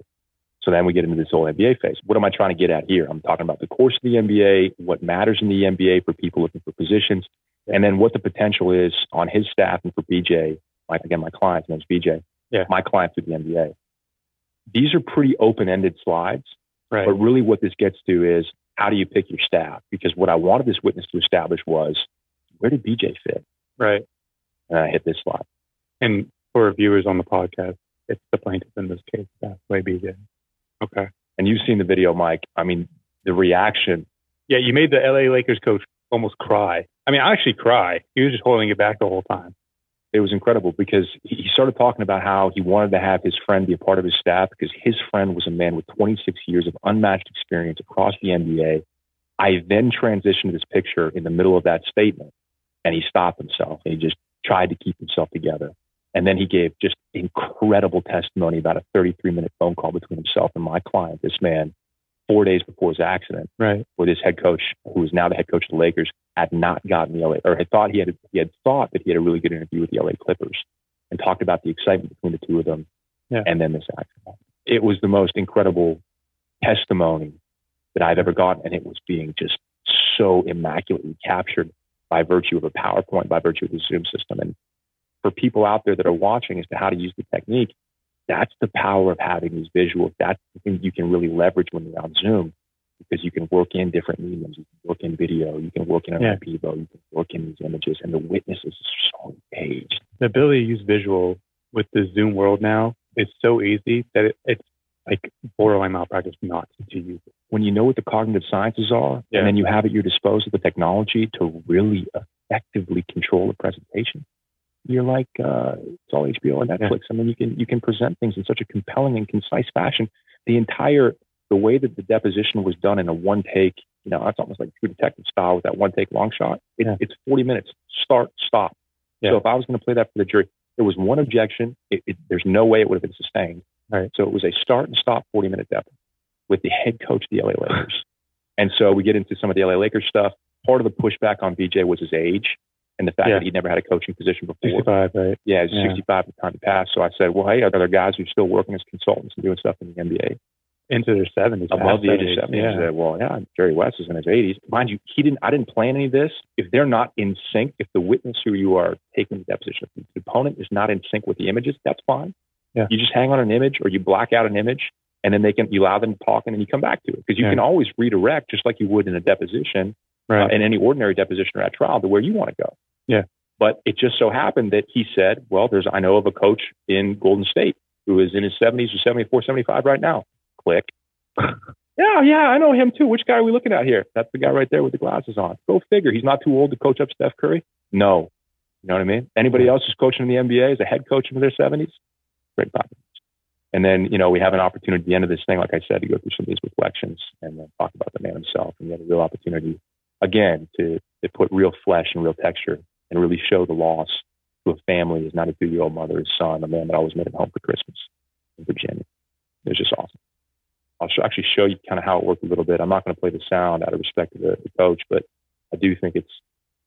So then we get into this whole NBA phase. What am I trying to get at here? I'm talking about the course of the NBA, what matters in the NBA for people looking for positions, and then what the potential is on his staff and for BJ. Like again, my client's name's BJ. Yeah. My client through the NBA. These are pretty open-ended slides, right. but really what this gets to is how do you pick your staff? Because what I wanted this witness to establish was where did BJ fit? Right. And I hit this slide. And for viewers on the podcast, it's the plaintiff in this case. That's way BJ. Okay. And you've seen the video, Mike. I mean, the reaction. Yeah, you made the LA Lakers coach almost cry. I mean, I actually cry. He was just holding it back the whole time. It was incredible because he started talking about how he wanted to have his friend be a part of his staff because his friend was a man with 26 years of unmatched experience across the NBA. I then transitioned this picture in the middle of that statement and he stopped himself and he just tried to keep himself together. And then he gave just incredible testimony about a 33 minute phone call between himself and my client, this man, four days before his accident, right. where this head coach, who is now the head coach of the Lakers, had not gotten the LA or had thought he had he had thought that he had a really good interview with the LA Clippers and talked about the excitement between the two of them, yeah. and then this accident. It was the most incredible testimony that I've ever gotten, and it was being just so immaculately captured by virtue of a PowerPoint, by virtue of the Zoom system. And for people out there that are watching as to how to use the technique, that's the power of having these visuals. That's the thing you can really leverage when you're on Zoom because you can work in different mediums. You can work in video, you can work in an yeah. you can work in these images, and the witness is so engaged. The ability to use visual with the Zoom world now is so easy that it, it's like borderline malpractice not to use it. When you know what the cognitive sciences are, yeah. and then you have at your disposal the technology to really effectively control the presentation, you're like uh, it's all HBO and Netflix. Yeah. I mean, you can you can present things in such a compelling and concise fashion. The entire the way that the deposition was done in a one take, you know, that's almost like True Detective style with that one take long shot. It, yeah. It's 40 minutes, start, stop. Yeah. So if I was going to play that for the jury, there was one objection. It, it, there's no way it would have been sustained. Right. So it was a start and stop 40 minute depth with the head coach of the LA Lakers. And so we get into some of the LA Lakers stuff. Part of the pushback on BJ was his age and the fact Yeah. that he'd never had a coaching position before. 65, right? Yeah, he's Yeah. 65 at the time he passed. So I said, well, hey, are there guys who are still working as consultants and doing stuff in the NBA? Into their 70s. above the age of 70s, 70. Yeah. He said, well, yeah, Jerry West is in his 80s. Mind you, he didn't. I didn't plan any of this. If they're not in sync, if the witness who you are taking the deposition, if the opponent is not in sync with the images, that's fine. Yeah. You just hang on an image or you black out an image, and then they can you allow them to talk, and then you come back to it because you Yeah. can always redirect just like you would in a deposition, Right. uh, in any ordinary deposition or at trial, to where you want to go. Yeah. But it just so happened that he said, well, there's I know of a coach in Golden State who is in his 70s or 74, 75 right now. Click. Yeah, yeah, I know him too. Which guy are we looking at here? That's the guy right there with the glasses on. Go figure. He's not too old to coach up Steph Curry. No. You know what I mean? Anybody else who's coaching in the NBA is a head coach in their 70s? Great possibilities. And then, you know, we have an opportunity at the end of this thing, like I said, to go through some of these reflections and then talk about the man himself. And we have a real opportunity, again, to, to put real flesh and real texture and really show the loss to a family, his 92 year old mother, his son, a man that always made it home for Christmas in Virginia. It was just awesome. I'll sh- actually show you kind of how it worked a little bit. I'm not going to play the sound out of respect to the, the coach, but I do think it's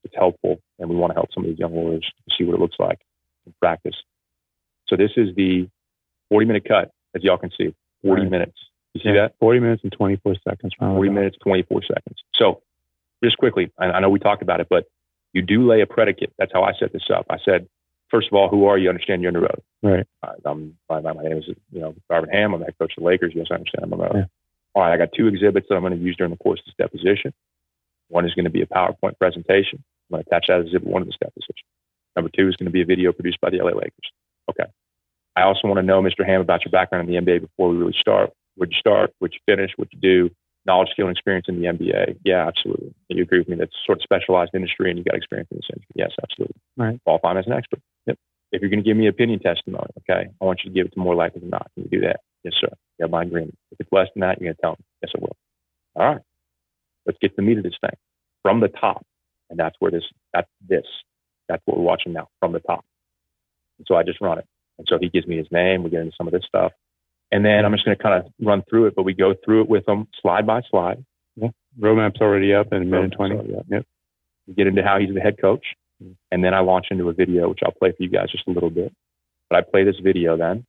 it's helpful, and we want to help some of these young lawyers see what it looks like in practice. So this is the 40 minute cut, as y'all can see, 40 Right. minutes. You see Yeah. that? 40 minutes and 24 seconds. 40 minutes, 24 seconds. So just quickly, I, I know we talked about it, but you do lay a predicate. That's how I set this up. I said, first of all, who are you? Understand you're on the road. Right. Uh, I'm, my, my name is, you know, Darvin Ham. I'm the head coach of the Lakers. Yes, I understand I'm on the road. Yeah. All right, I got two exhibits that I'm going to use during the course of this deposition. One is going to be a PowerPoint presentation. I'm going to attach that as exhibit one of this deposition. Number two is going to be a video produced by the LA Lakers. Okay. I also want to know, Mr. Ham, about your background in the NBA before we really start. Where'd you start? Where'd you finish? What you do? Knowledge, skill, and experience in the NBA. Yeah, absolutely. You agree with me? That's sort of specialized industry, and you got experience in this industry. Yes, absolutely. Right. Qualify as an expert. Yep. If you're going to give me opinion testimony, okay, I want you to give it to more likely than not. Can you do that? Yes, sir. You have my agreement. If it's less than that, you're going to tell me. Yes, I will. All right. Let's get to the meat of this thing from the top, and that's where this. That's this. That's what we're watching now from the top. And so I just run it. And so he gives me his name. We get into some of this stuff. And then I'm just going to kind of run through it, but we go through it with them slide by slide. Roadmap's already up in minute 20. already. Yep. We get into how he's the head coach. And then I launch into a video, which I'll play for you guys just a little bit. But I play this video then,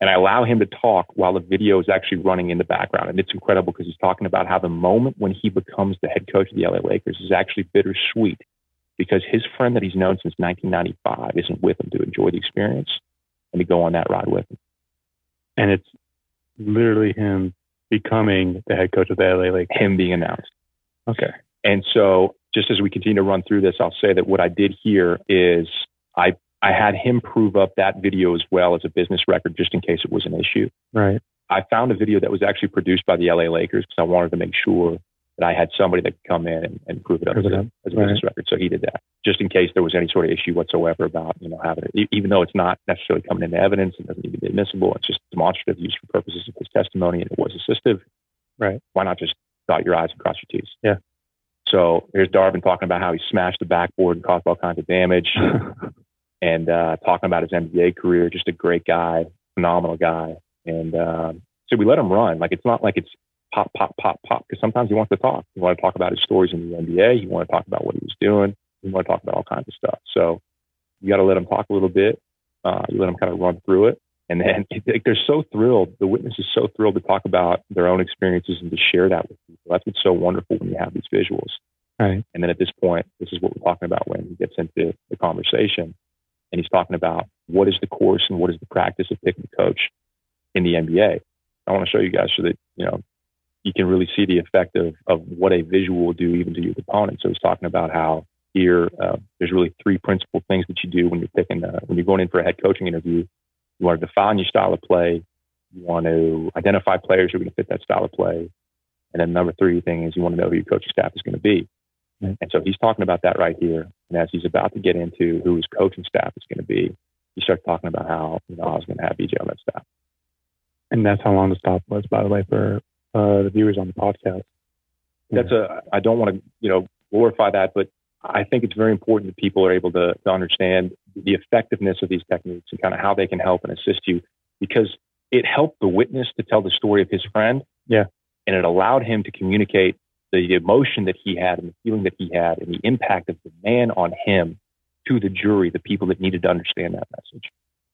and I allow him to talk while the video is actually running in the background. And it's incredible because he's talking about how the moment when he becomes the head coach of the LA Lakers is actually bittersweet because his friend that he's known since 1995 isn't with him to enjoy the experience and to go on that ride with him. And it's literally him becoming the head coach of the LA Lakers. Him being announced. Okay. And so, just as we continue to run through this, I'll say that what I did here is I I had him prove up that video as well as a business record, just in case it was an issue. Right. I found a video that was actually produced by the LA Lakers because I wanted to make sure that I had somebody that could come in and, and prove it up Prove as, it a, up. as a business record. So he did that, just in case there was any sort of issue whatsoever about you know having it, even though it's not necessarily coming into evidence, it doesn't need to be admissible. It's just demonstrative, used for purposes of his testimony, and it was assistive. Right. Why not just dot your i's and cross your t's? Yeah. So here's Darvin talking about how he smashed the backboard and caused all kinds of damage, and uh, talking about his NBA career. Just a great guy, phenomenal guy, and um, so we let him run. Like it's not like it's pop, pop, pop, pop. Because sometimes he wants to talk. He want to talk about his stories in the NBA. He want to talk about what he was doing. He want to talk about all kinds of stuff. So you got to let him talk a little bit. Uh, you let him kind of run through it, and then they're so thrilled. The witness is so thrilled to talk about their own experiences and to share that with people. That's what's so wonderful when you have these visuals. Right. And then at this point, this is what we're talking about when he gets into the conversation. And he's talking about what is the course and what is the practice of picking a coach in the NBA. I want to show you guys so that, you know, you can really see the effect of, of what a visual will do even to your opponent. So he's talking about how here uh, there's really three principal things that you do when you're picking, uh, when you're going in for a head coaching interview. You want to define your style of play. You want to identify players who are going to fit that style of play. And then number three thing is you want to know who your coaching staff is going to be. Right. And so he's talking about that right here. And as he's about to get into who his coaching staff is going to be, he starts talking about how you know I was going to have BJ on that staff. And that's how long the stop was, by the way, for uh, the viewers on the podcast. That's a I don't want to you know glorify that, but I think it's very important that people are able to, to understand the effectiveness of these techniques and kind of how they can help and assist you because it helped the witness to tell the story of his friend. Yeah. And it allowed him to communicate the emotion that he had and the feeling that he had and the impact of the man on him to the jury, the people that needed to understand that message.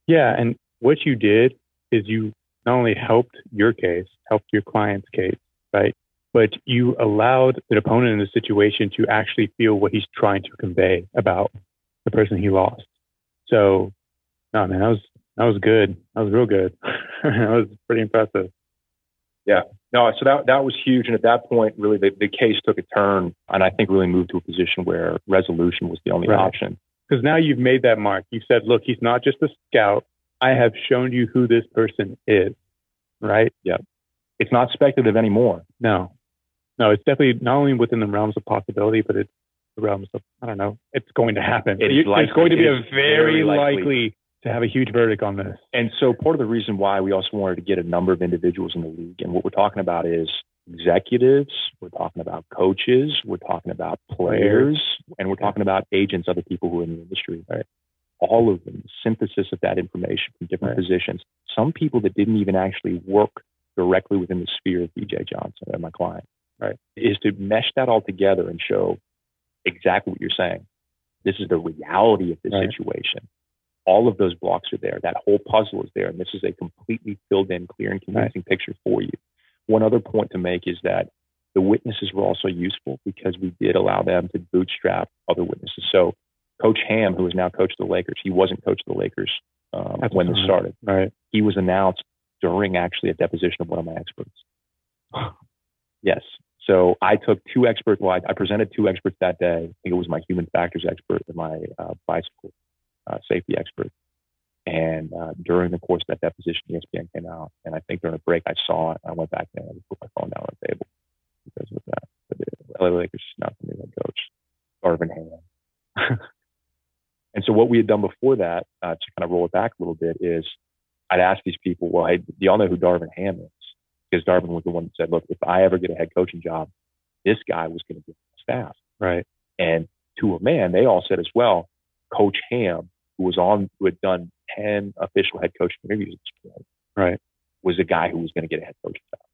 Yeah. And what you did is you not only helped your case, helped your client's case, right? But you allowed the opponent in the situation to actually feel what he's trying to convey about the person he lost. So, no, man, that was that was good. That was real good. that was pretty impressive. Yeah. No, so that that was huge. And at that point, really, the, the case took a turn, and I think really moved to a position where resolution was the only right. option. Because now you've made that mark. You said, look, he's not just a scout. I have shown you who this person is. Right? Yeah. It's not speculative anymore. No. No, it's definitely not only within the realms of possibility, but it's the realms of I don't know. It's going to happen. It it's, likely, going to be a very, very likely. likely to have a huge verdict on this. And so part of the reason why we also wanted to get a number of individuals in the league, and what we're talking about is executives, we're talking about coaches, we're talking about players, and we're talking about agents, other people who are in the industry. Right? All of them, synthesis of that information from different right. positions. Some people that didn't even actually work directly within the sphere of BJ Johnson and my client, right? Is to mesh that all together and show exactly what you're saying. This is the reality of the right. situation all of those blocks are there. That whole puzzle is there. And this is a completely filled in, clear, and convincing right. picture for you. One other point to make is that the witnesses were also useful because we did allow them to bootstrap other witnesses. So Coach Ham, who is now coach of the Lakers, he wasn't coach of the Lakers um, when this started. Right. He was announced during actually a deposition of one of my experts. yes. So I took two experts. Well, I, I, presented two experts that day. I think it was my human factors expert and my uh, bicycle uh, safety expert. And uh, during the course of that deposition, ESPN came out, and I think during a break, I saw it. I went back there and put my phone down on the table because of that. But the LA Lakers is not the new head coach, Darvin Ham. and so what we had done before that, uh, to kind of roll it back a little bit, is I'd ask these people, well, hey, do y'all know who Darvin Ham is? Because Darvin was the one that said, look, if I ever get a head coaching job, this guy was going to get my staff. Right. And to a man, they all said as well, Coach Ham who was on, who had done 10 official head coaching interviews at this point, right, was a guy who was going to get a head coaching job.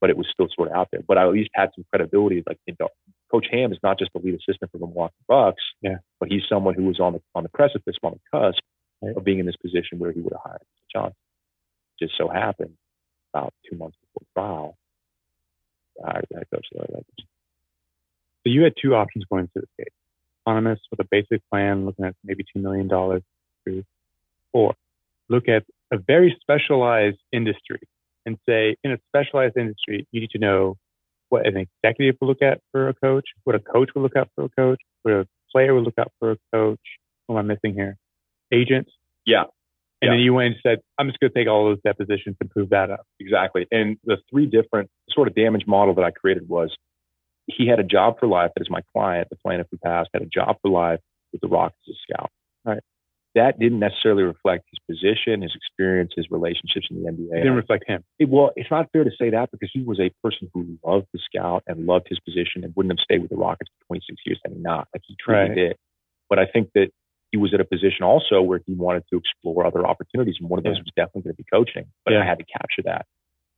But it was still sort of out there. But I at least had some credibility. Like know, Coach Ham is not just the lead assistant for the Milwaukee Bucks, yeah. but he's someone who was on the on the precipice, on the cusp right. of being in this position where he would have hired Johnson. Just so happened about two months before trial, I hired the head coach of the Lakers. So you had two options going into the case autonomous with a basic plan, looking at maybe $2 million. Or look at a very specialized industry and say, in a specialized industry, you need to know what an executive would look at for a coach, what a coach would look at for a coach, what a player would look at for a coach. What am I missing here? Agents. Yeah. And yeah. then you went and said, I'm just going to take all those depositions and prove that up. Exactly. And the three different sort of damage model that I created was he had a job for life. That is my client, the plaintiff who passed, had a job for life with the Rockets as a scout. Right. That didn't necessarily reflect his position, his experience, his relationships in the NBA. It didn't reflect him. It, well, it's not fair to say that because he was a person who loved the scout and loved his position and wouldn't have stayed with the Rockets for 26 years had he not. Like he truly right. did. But I think that he was at a position also where he wanted to explore other opportunities. And one of those yeah. was definitely going to be coaching, but yeah. I had to capture that.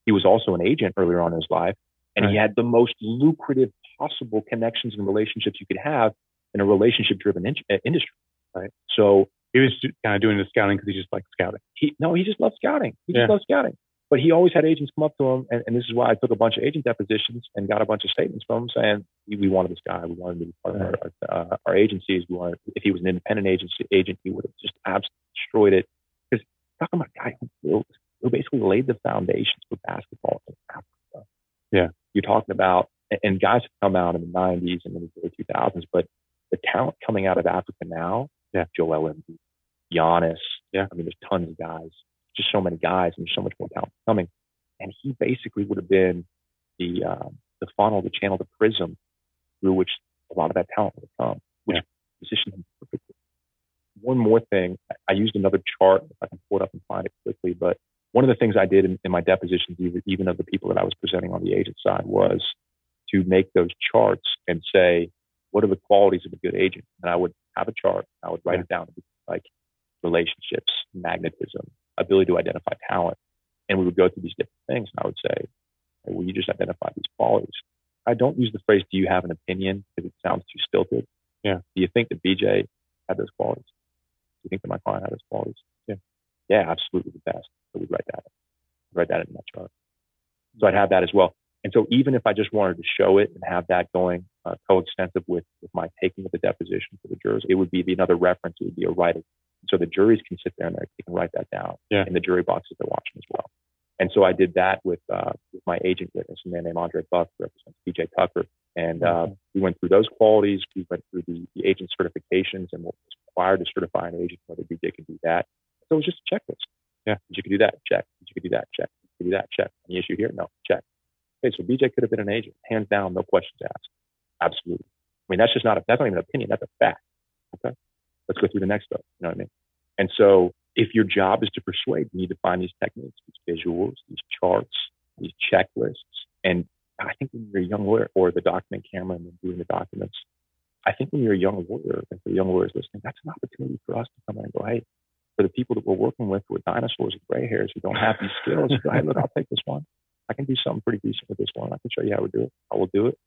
He was also an agent earlier on in his life and right. he had the most lucrative possible connections and relationships you could have in a relationship driven in- uh, industry. Right. So he was kind of doing the scouting because he just liked scouting. He, no, he just loved scouting. He just yeah. loved scouting. But he always had agents come up to him, and, and, this is why I took a bunch of agent depositions and got a bunch of statements from him saying we wanted this guy, we wanted him to be part of our, uh, our agencies. We wanted if he was an independent agency agent, he would have just absolutely destroyed it. Because talking about a guy who built, who basically laid the foundations for basketball in Africa. Yeah, you're talking about, and guys have come out in the 90s and in the early 2000s, but the talent coming out of Africa now, yeah, Joel Embiid, Giannis, yeah, I mean, there's tons of guys, just so many guys, and there's so much more talent coming. And he basically would have been the uh, the funnel, the channel, the prism through which a lot of that talent would have come, which yeah. positioned him perfectly. One more thing, I used another chart, if I can pull it up and find it quickly, but one of the things I did in, in my depositions, even, even of the people that I was presenting on the agent side, was to make those charts and say, what are the qualities of a good agent? And I would have a chart. I would write it down, like relationships, magnetism, ability to identify talent. And we would go through these different things. And I would say, well, you just identify these qualities. I don't use the phrase "Do you have an opinion?" because it sounds too stilted. Yeah. Do you think that BJ had those qualities? Do you think that my client had those qualities? Yeah. Yeah, absolutely the best. So we'd write that. Write that in that chart. So I'd have that as well. And so even if I just wanted to show it and have that going uh, coextensive with, with my taking of the deposition for the jurors, it would be another reference. It would be a writing. So the juries can sit there and they can write that down Yeah. In the jury box boxes they're watching as well. And so I did that with, uh, with my agent witness, a man named Andre Buck, who represents PJ Tucker. And uh, we went through those qualities. We went through the, the agent certifications and what was required to certify an agent, whether BJ could do that. So it was just a checklist. Yeah. Did You could do that, check. Did You could do that, check. You could do that, check. Any issue here? No, check. Okay, so BJ could have been an agent, hands down, no questions asked. Absolutely. I mean, that's just not a, that's not even an opinion. That's a fact. Okay. Let's go through the next stuff. You know what I mean? And so if your job is to persuade, you need to find these techniques, these visuals, these charts, these checklists. And I think when you're a young lawyer or the document camera and then doing the documents, I think when you're a young lawyer and for the young lawyers listening, that's an opportunity for us to come in and go, hey, for the people that we're working with who are dinosaurs with gray hairs who don't have these skills, go, hey, look, I'll take this one. I can do something pretty decent with this one. I can show you how to do it. I will do it.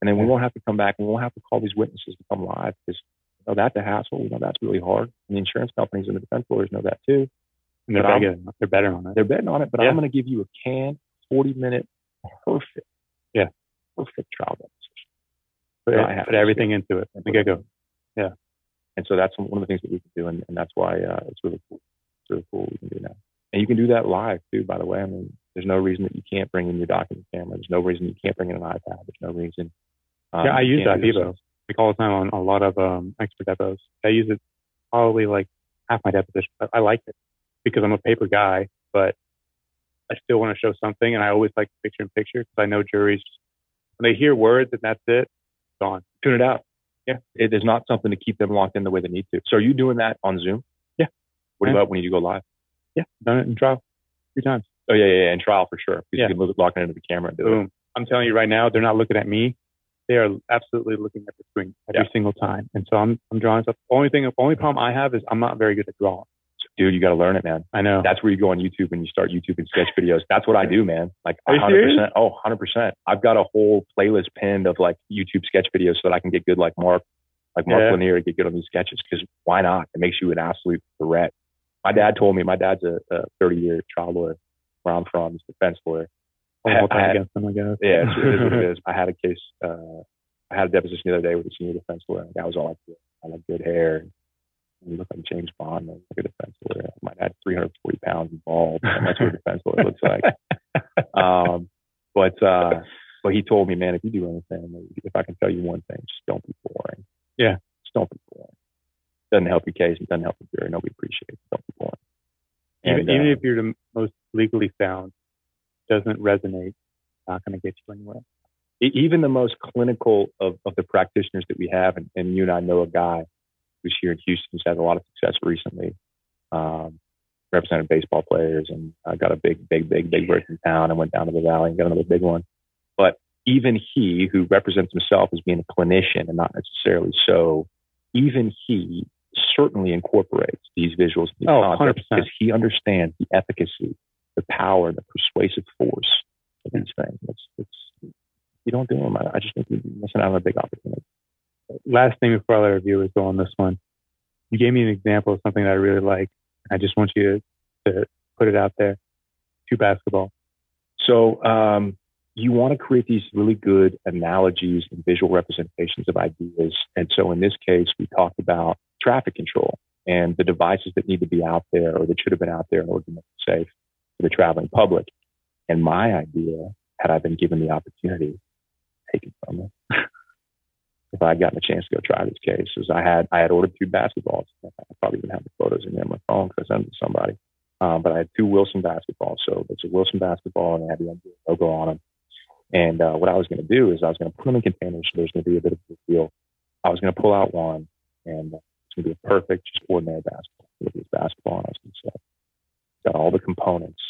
And then we won't have to come back and we won't have to call these witnesses to come live because know that's a hassle. We know that's really hard. And the insurance companies and the defense lawyers know that too. And they're, But they're better on it. They're betting on it, but Yeah. I'm going to give you a canned 40 minute perfect, Yeah. perfect trial deposition. Put, Yeah, I have put everything into it. The get go. Yeah. And so that's one of the things that we can do, and, and that's why uh, it's really cool. It's really cool we can do now. And you can do that live too, by the way. I mean, there's no reason that you can't bring in your document camera. There's no reason you can't bring in an iPad. There's no reason. um, Yeah, I use that Vivo. Like all the time on a lot of um, expert depos. I use it probably like half my deposition. but I like it because I'm a paper guy, but I still want to show something, and I always like picture in picture because I know juries when they hear words and that's it, gone. Tune it out. Yeah, it is not something to keep them locked in the way they need to. So are you doing that on Zoom? Yeah. What about when you go live? Yeah, done it in trial three times. Oh yeah, yeah, yeah. In trial for sure. Yeah. You can look, lock it into the camera do it. Boom. I'm telling you right now, they're not looking at me. They are absolutely looking at the screen every Yeah. single time. And so I'm I'm drawing stuff. Only thing, the only problem I have is I'm not very good at drawing. Dude, you got to learn it, man. I know. That's where you go on YouTube and you start YouTube and sketch videos. That's what I do, man. Like Are 100%. serious? Oh, 100%. I've got a whole playlist pinned of like YouTube sketch videos so that I can get good like Mark, like Mark Yeah. Lanier, get good on these sketches. Cause why not? It makes you an absolute threat. My dad told me, my dad's a, a 30 year trial lawyer where I'm from. He's a defense lawyer. Hold I- that against them, I guess. Yeah, it's, it is what it is. I had a case, uh, I had a deposition the other day with a senior defense lawyer. That was all like, I had good hair. He looked like James Bond, like a defense lawyer. My dad, 340 pounds involved. That's what a defense lawyer looks like. Um, but, uh, but he told me, man, if you do anything, if I can tell you one thing, just don't be boring. Yeah. Just don't be boring. Doesn't help your case. It doesn't help the jury. Nobody appreciates it. Don't be boring. Even, And, even uh, if you're the most legally sound, doesn't resonate, not going to get you anywhere. even the most clinical of, of the practitioners that we have, and, and you and I know a guy who's here in Houston who's had a lot of success recently, um, represented baseball players and uh, got a big, big, big, big break in town and went down to the valley and got another big one. But even he, who represents himself as being a clinician and not necessarily so, even he certainly incorporates these visuals these Oh, concepts 100%. because he understands the efficacy, the power, the persuasive force of these things. It's, it's you don't do them, I, I just think you're missing out on a big opportunity. Last thing before I let our viewers go on this one, you gave me an example of something that I really like. I just want you to, to put it out there. To basketball. So um, you want to create these really good analogies and visual representations of ideas. And so in this case, we talked about traffic control and the devices that need to be out there or that should have been out there in order to make it safe for the traveling public. And my idea, had I been given the opportunity, taken from me, if I had gotten a chance to go try this case, is I had I had ordered two basketballs. I probably even have the photos in there on my phone because I sent them to somebody. Um, but I had two Wilson basketballs. So it's a Wilson basketball and they had the NBA logo on them. And uh, what I was going to do is I was going to put them in containers. So there's going to be a bit of a deal. I was going to pull out one and uh, it's going to be a perfect, just ordinary basketball. At this basketball and I was going to say, got all the components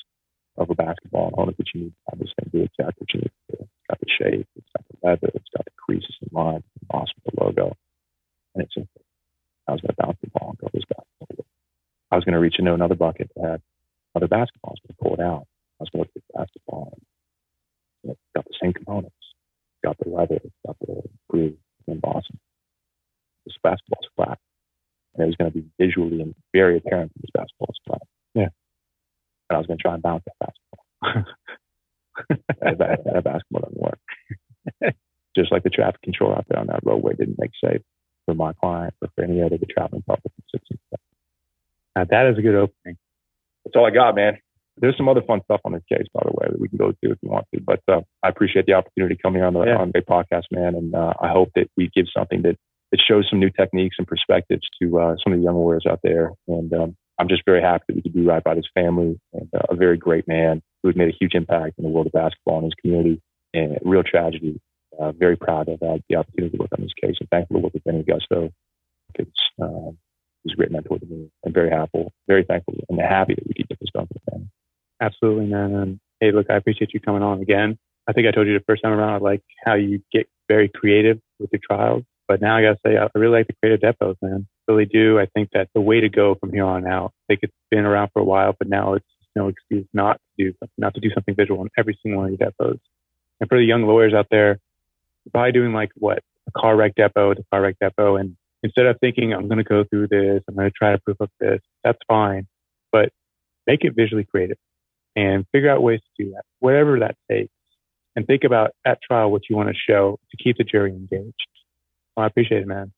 of a basketball all of that you need to have this thing do exactly what you need to do. It's got the shape, it's got the leather, it's got the creases lines, it's awesome the logo. And it's simple. I was going to bounce the ball and go this basketball. I was going to reach into another bucket that had other basketballs, but pull it out. I was going to look at the basketball and it's got the same components. It's got the weather stuff to improve in Boston. This basketball's flat. And it was going to be visually and very apparent that this basketball is flat. Yeah. And I was going to try and bounce that basketball. that, that, that basketball doesn't work. Just like the traffic control out there on that roadway didn't make safe for my client or for any other the traveling public. Now that is a good opening. That's all I got, man. There's some other fun stuff on this case, by the way, that we can go to if you want to. But uh, I appreciate the opportunity coming here on the yeah. on the podcast, man. And uh, I hope that we give something that that shows some new techniques and perspectives to uh, some of the young warriors out there. And um, I'm just very happy that we could do right by his family and uh, a very great man who has made a huge impact in the world of basketball and his community. And real tragedy. Uh, very proud of uh, the opportunity to work on this case and thankful to work with Benny Agosto. It's, um, he's a great mentor to me and very happy, very thankful and happy that we could get this done for the family. Absolutely, man. And hey, look, I appreciate you coming on again. I think I told you the first time around, I like how you get very creative with your trials. But now I gotta say, I really like the creative depos, man. Really do. I think that's the way to go from here on out. I think it's been around for a while, but now it's no excuse not to do not to do something visual in every single one of your depos. And for the young lawyers out there, by doing like what a car wreck depo to car wreck depo, and instead of thinking I'm going to go through this, I'm going to try to proof up this, that's fine, but make it visually creative and figure out ways to do that, whatever that takes, and think about at trial what you want to show to keep the jury engaged. Well, I appreciate it, man.